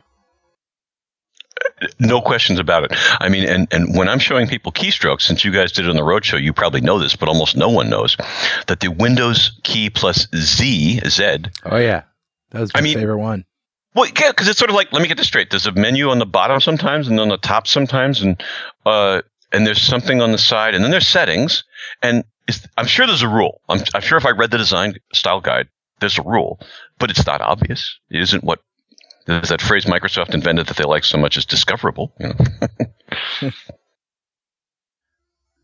S4: No questions about it. I mean, and, and when I'm showing people keystrokes, since you guys did it on the roadshow, you probably know this, but almost no one knows that the Windows key plus Z, Z.
S2: Oh, yeah. That was my I mean, favorite one.
S4: Well, yeah, because it's sort of like, let me get this straight. There's a menu on the bottom sometimes and on the top sometimes, and, uh, and there's something on the side, and then there's settings. And I'm sure there's a rule. I'm, I'm sure if I read the design style guide, there's a rule, but it's not obvious. It isn't what there's that phrase Microsoft invented that they like so much is discoverable. You know?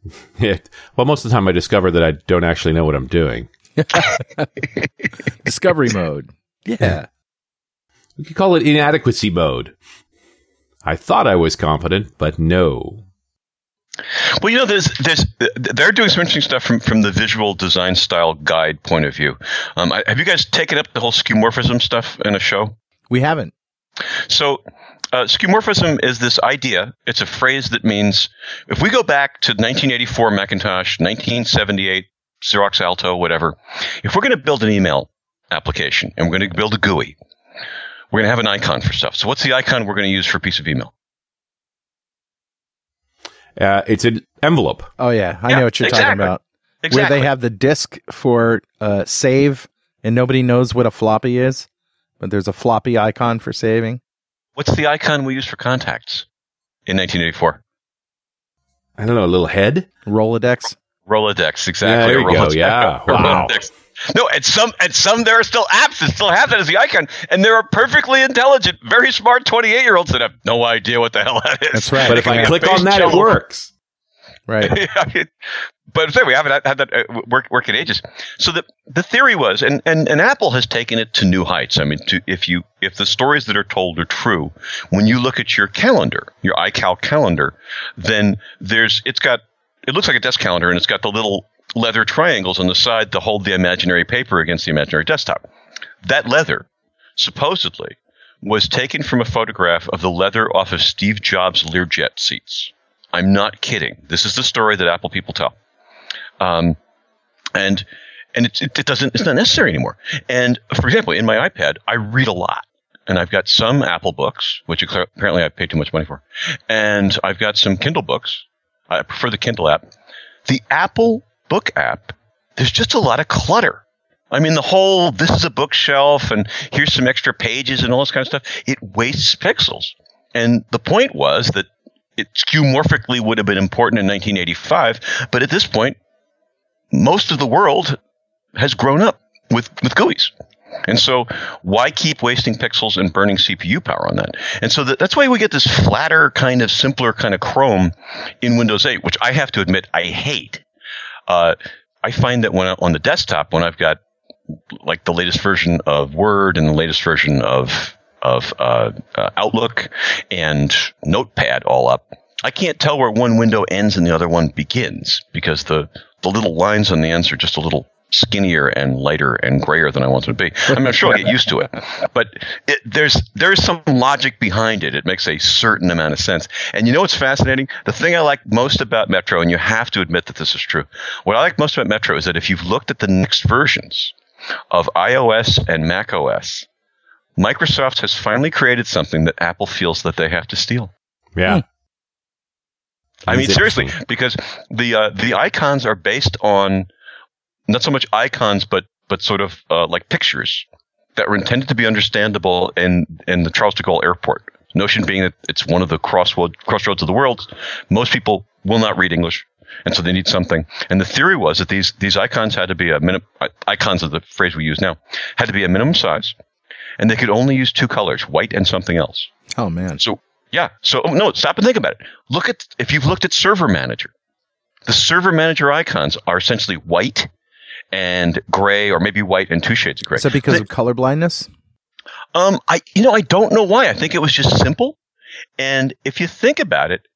S3: yeah. Well, most of the time I discover that I don't actually know what I'm doing.
S2: Discovery mode. Yeah.
S3: We could call it inadequacy mode. I thought I was competent, but no.
S4: Well, you know, there's, there's, they're doing some interesting stuff from, from the visual design style guide point of view. Um, I, have you guys taken up the whole skeuomorphism stuff in a show?
S2: We haven't.
S4: So, uh, skeuomorphism is this idea. It's a phrase that means if we go back to 1984 Macintosh, 1978 Xerox Alto, whatever, if we're going to build an email application and we're going to build a GUI, we're going to have an icon for stuff. So, what's the icon we're going to use for a piece of email?
S3: Uh, it's an envelope.
S2: Oh yeah, I yeah, know what you're exactly. talking about. Exactly. Where they have the disk for uh, save, and nobody knows what a floppy is, but there's a floppy icon for saving.
S4: What's the icon we use for contacts in 1984? I
S3: don't know. A little head.
S2: Rolodex.
S4: Rolodex. Exactly.
S3: Yeah, there you
S4: Rolodex.
S3: go. Yeah. Wow. Rolodex.
S4: No, and some and some there are still apps that still have that as the icon, and there are perfectly intelligent, very smart twenty eight year olds that have no idea what the hell that is.
S2: That's right.
S3: But if I click on that, it works.
S2: Right.
S4: but say we haven't had that uh, work work in ages. So the the theory was, and, and and Apple has taken it to new heights. I mean, to, if you if the stories that are told are true, when you look at your calendar, your iCal calendar, then there's it's got it looks like a desk calendar, and it's got the little leather triangles on the side to hold the imaginary paper against the imaginary desktop. That leather, supposedly, was taken from a photograph of the leather off of Steve Jobs' Learjet seats. I'm not kidding. This is the story that Apple people tell. Um, and and it, it, it doesn't it's not necessary anymore. And for example, in my iPad, I read a lot. And I've got some Apple books, which apparently I paid too much money for. And I've got some Kindle books. I prefer the Kindle app. The Apple book app, there's just a lot of clutter. I mean, the whole this is a bookshelf and here's some extra pages and all this kind of stuff. It wastes pixels. And the point was that it skeuomorphically would have been important in 1985, but at this point, most of the world has grown up with, with GUIs. And so, why keep wasting pixels and burning CPU power on that? And so that, that's why we get this flatter, kind of simpler kind of Chrome in Windows 8, which I have to admit I hate. Uh, I find that when I, on the desktop, when I've got like the latest version of Word and the latest version of of uh, uh, Outlook and Notepad all up, I can't tell where one window ends and the other one begins because the the little lines on the ends are just a little skinnier and lighter and grayer than I want them to be. I am not sure I'll get used to it, but it, there's there's some logic behind it. It makes a certain amount of sense. And you know what's fascinating? The thing I like most about Metro, and you have to admit that this is true. What I like most about Metro is that if you've looked at the next versions of iOS and Mac OS, Microsoft has finally created something that Apple feels that they have to steal.
S3: Yeah. Hmm.
S4: I mean, seriously, because the uh, the icons are based on not so much icons, but but sort of uh, like pictures that were intended to be understandable in in the Charles de Gaulle Airport. Notion being that it's one of the crossroad, crossroads of the world. Most people will not read English, and so they need something. And the theory was that these these icons had to be a minimum icons of the phrase we use now had to be a minimum size, and they could only use two colors, white and something else.
S2: Oh man!
S4: So yeah. So oh, no, stop and think about it. Look at if you've looked at Server Manager, the Server Manager icons are essentially white and gray, or maybe white and two shades of gray.
S2: Is that because they, of color blindness?
S4: Um, I you know I don't know why. I think it was just simple. And if you think about it,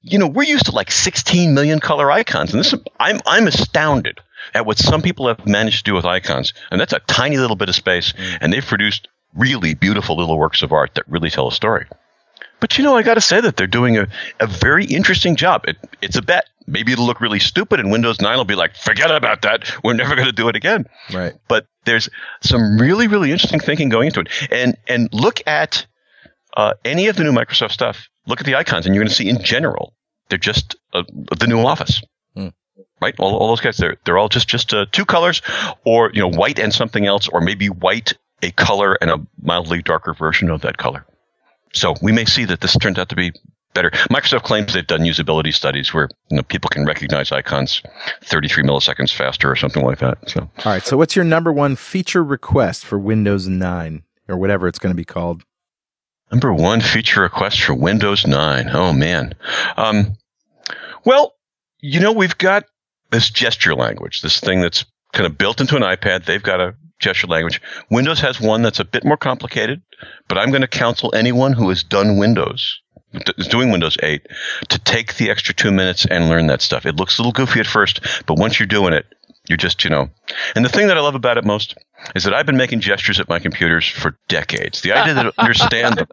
S4: you know we're used to like 16 million color icons, and this I'm I'm astounded at what some people have managed to do with icons, and that's a tiny little bit of space, mm. and they've produced really beautiful little works of art that really tell a story. But you know, I got to say that they're doing a, a very interesting job. It, it's a bet. Maybe it'll look really stupid, and Windows 9 will be like, forget about that. We're never going to do it again.
S2: Right.
S4: But there's some really, really interesting thinking going into it. And and look at uh, any of the new Microsoft stuff. Look at the icons, and you're going to see in general they're just uh, the new Office. Hmm. Right, all, all those guys, they're they're all just just uh, two colors, or you know, white and something else, or maybe white a color and a mildly darker version of that color. So we may see that this turns out to be better. Microsoft claims they've done usability studies where you know, people can recognize icons 33 milliseconds faster or something like that. So,
S2: all right. So, what's your number one feature request for Windows 9 or whatever it's going to be called?
S4: Number one feature request for Windows 9. Oh man. Um, well, you know we've got this gesture language, this thing that's kind of built into an iPad. They've got a gesture language. Windows has one that's a bit more complicated, but I'm going to counsel anyone who has done Windows, is doing Windows 8, to take the extra two minutes and learn that stuff. It looks a little goofy at first, but once you're doing it, you're just, you know. And the thing that I love about it most is that I've been making gestures at my computers for decades. The idea that I understand them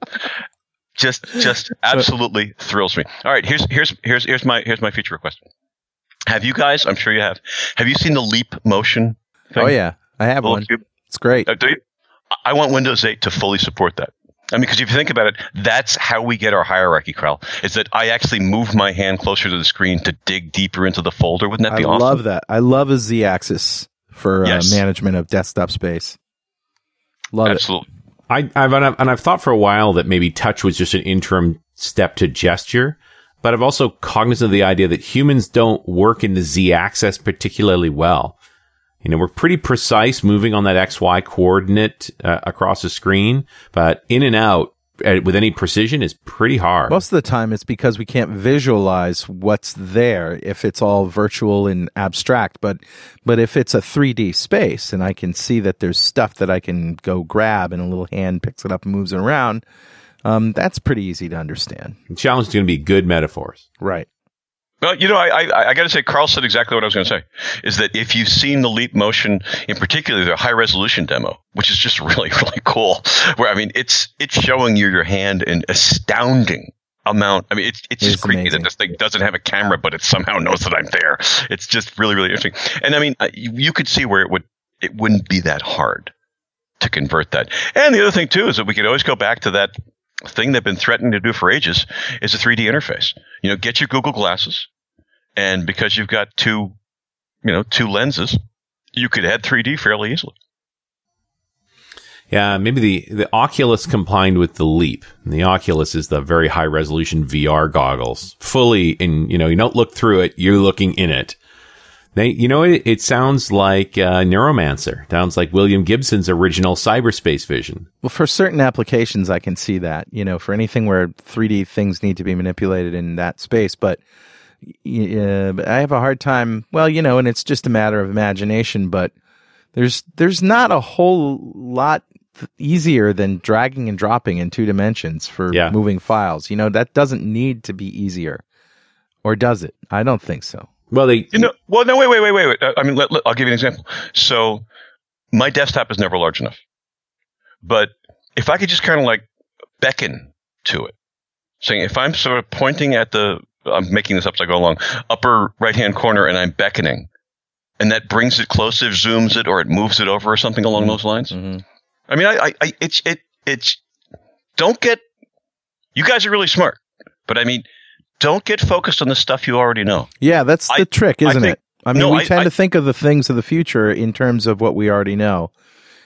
S4: just just absolutely thrills me. All right, here's here's here's here's my here's my feature request. Have you guys? I'm sure you have. Have you seen the leap motion?
S2: Thing? Oh yeah, I have one. Cube? It's great. Uh,
S4: I want Windows 8 to fully support that. I mean, because if you think about it, that's how we get our hierarchy, Carl. Is that I actually move my hand closer to the screen to dig deeper into the folder? Wouldn't that be
S2: I
S4: awesome?
S2: I love that. I love a Z-axis for uh, yes. uh, management of desktop space. Love
S4: Absolutely. it.
S3: I, I've and, I've and I've thought for a while that maybe touch was just an interim step to gesture, but I've also cognizant of the idea that humans don't work in the Z-axis particularly well. You know, we're pretty precise moving on that XY coordinate uh, across the screen, but in and out uh, with any precision is pretty hard.
S2: Most of the time, it's because we can't visualize what's there if it's all virtual and abstract. But but if it's a 3D space and I can see that there's stuff that I can go grab and a little hand picks it up and moves it around, um, that's pretty easy to understand.
S3: The challenge is going to be good metaphors,
S2: right?
S4: Well, you know, I, I, I got to say, Carl said exactly what I was going to say. Is that if you've seen the Leap Motion, in particular the high resolution demo, which is just really really cool, where I mean, it's it's showing you your hand in astounding amount. I mean, it's it's just creepy amazing. that this thing doesn't have a camera, but it somehow knows that I'm there. It's just really really interesting. And I mean, uh, you could see where it would it wouldn't be that hard to convert that. And the other thing too is that we could always go back to that thing they've been threatening to do for ages is a 3D interface. You know, get your Google glasses, and because you've got two, you know, two lenses, you could add 3D fairly easily.
S3: Yeah, maybe the, the Oculus combined with the Leap. And the Oculus is the very high resolution VR goggles, fully in, you know, you don't look through it, you're looking in it. They, you know, it, it sounds like uh, Neuromancer. Sounds like William Gibson's original cyberspace vision.
S2: Well, for certain applications, I can see that. You know, for anything where 3D things need to be manipulated in that space, but yeah, I have a hard time. Well, you know, and it's just a matter of imagination. But there's there's not a whole lot easier than dragging and dropping in two dimensions for yeah. moving files. You know, that doesn't need to be easier, or does it? I don't think so.
S3: Well, they
S4: you know. Well, no, wait, wait, wait, wait, wait. I mean, let, let, I'll give you an example. So, my desktop is never large enough, but if I could just kind of like beckon to it, saying if I'm sort of pointing at the I'm making this up as I go along, upper right hand corner, and I'm beckoning, and that brings it closer, zooms it, or it moves it over, or something along mm-hmm. those lines. Mm-hmm. I mean, I, I, I, it's, it, it's. Don't get. You guys are really smart, but I mean, don't get focused on the stuff you already know.
S2: Yeah, that's the
S4: I-
S2: trick, isn't
S4: think-
S2: it? I mean,
S4: no,
S2: we
S4: I-
S2: tend
S4: I-
S2: to think of the things of the future in terms of what we already know.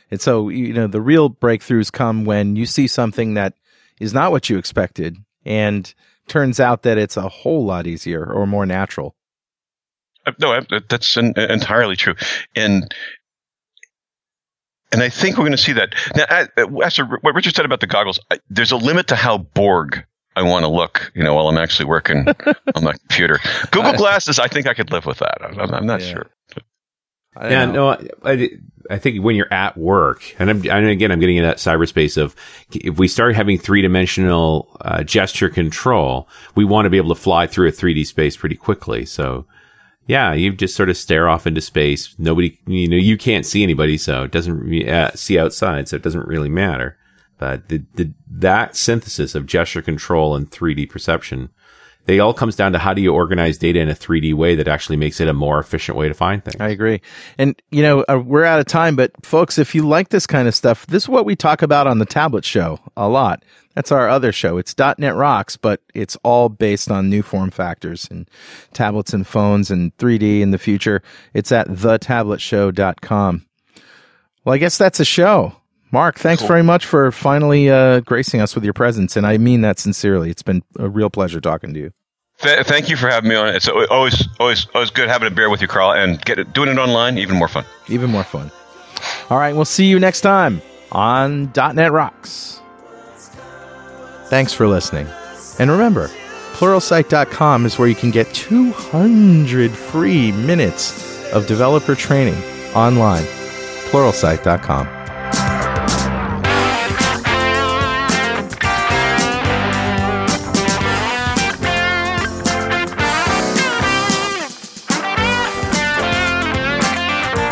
S2: And so, you know, the real breakthroughs come when you see something that is not what you expected and turns out that it's a whole lot easier or more natural.
S4: Uh, No, that's en- entirely true, and and I think we're going to see that now. Uh, As what Richard said about the goggles, there's a limit to how Borg I want to look. You know, while I'm actually working on my computer. Google Glasses, I think I could live with that. I'm, I'm not
S2: Yeah.
S4: sure.
S2: I
S3: Yeah,
S2: know.
S3: no, I, I, I think when you're at work, and I'm, and again, I'm getting in that cyberspace of if we start having three dimensional uh, gesture control, we want to be able to fly through a 3D space pretty quickly. So, yeah, you just sort of stare off into space. Nobody, you know, you can't see anybody, so it doesn't uh, see outside, so it doesn't really matter. But the, the that synthesis of gesture control and 3D perception, they all comes down to how do you organize data in a 3D way that actually makes it a more efficient way to find things.
S2: I agree. And, you know, uh, we're out of time, but folks, if you like this kind of stuff, this is what we talk about on the tablet show a lot. That's our other show. It's .NET Rocks, but it's all based on new form factors and tablets and phones and 3D in the future. It's at thetabletshow.com. Well, I guess that's a show. Mark, thanks very much for finally uh, gracing us with your presence. And I mean that sincerely. It's been a real pleasure talking to you.
S4: Th- thank you for having me on. It's always always always good having a beer with you, Carl, and get it, doing it online even more fun.
S2: even more fun. All right, we'll see you next time on .NET Rocks. Thanks for listening. And remember, pluralsight.com is where you can get 200 free minutes of developer training online. pluralsight.com.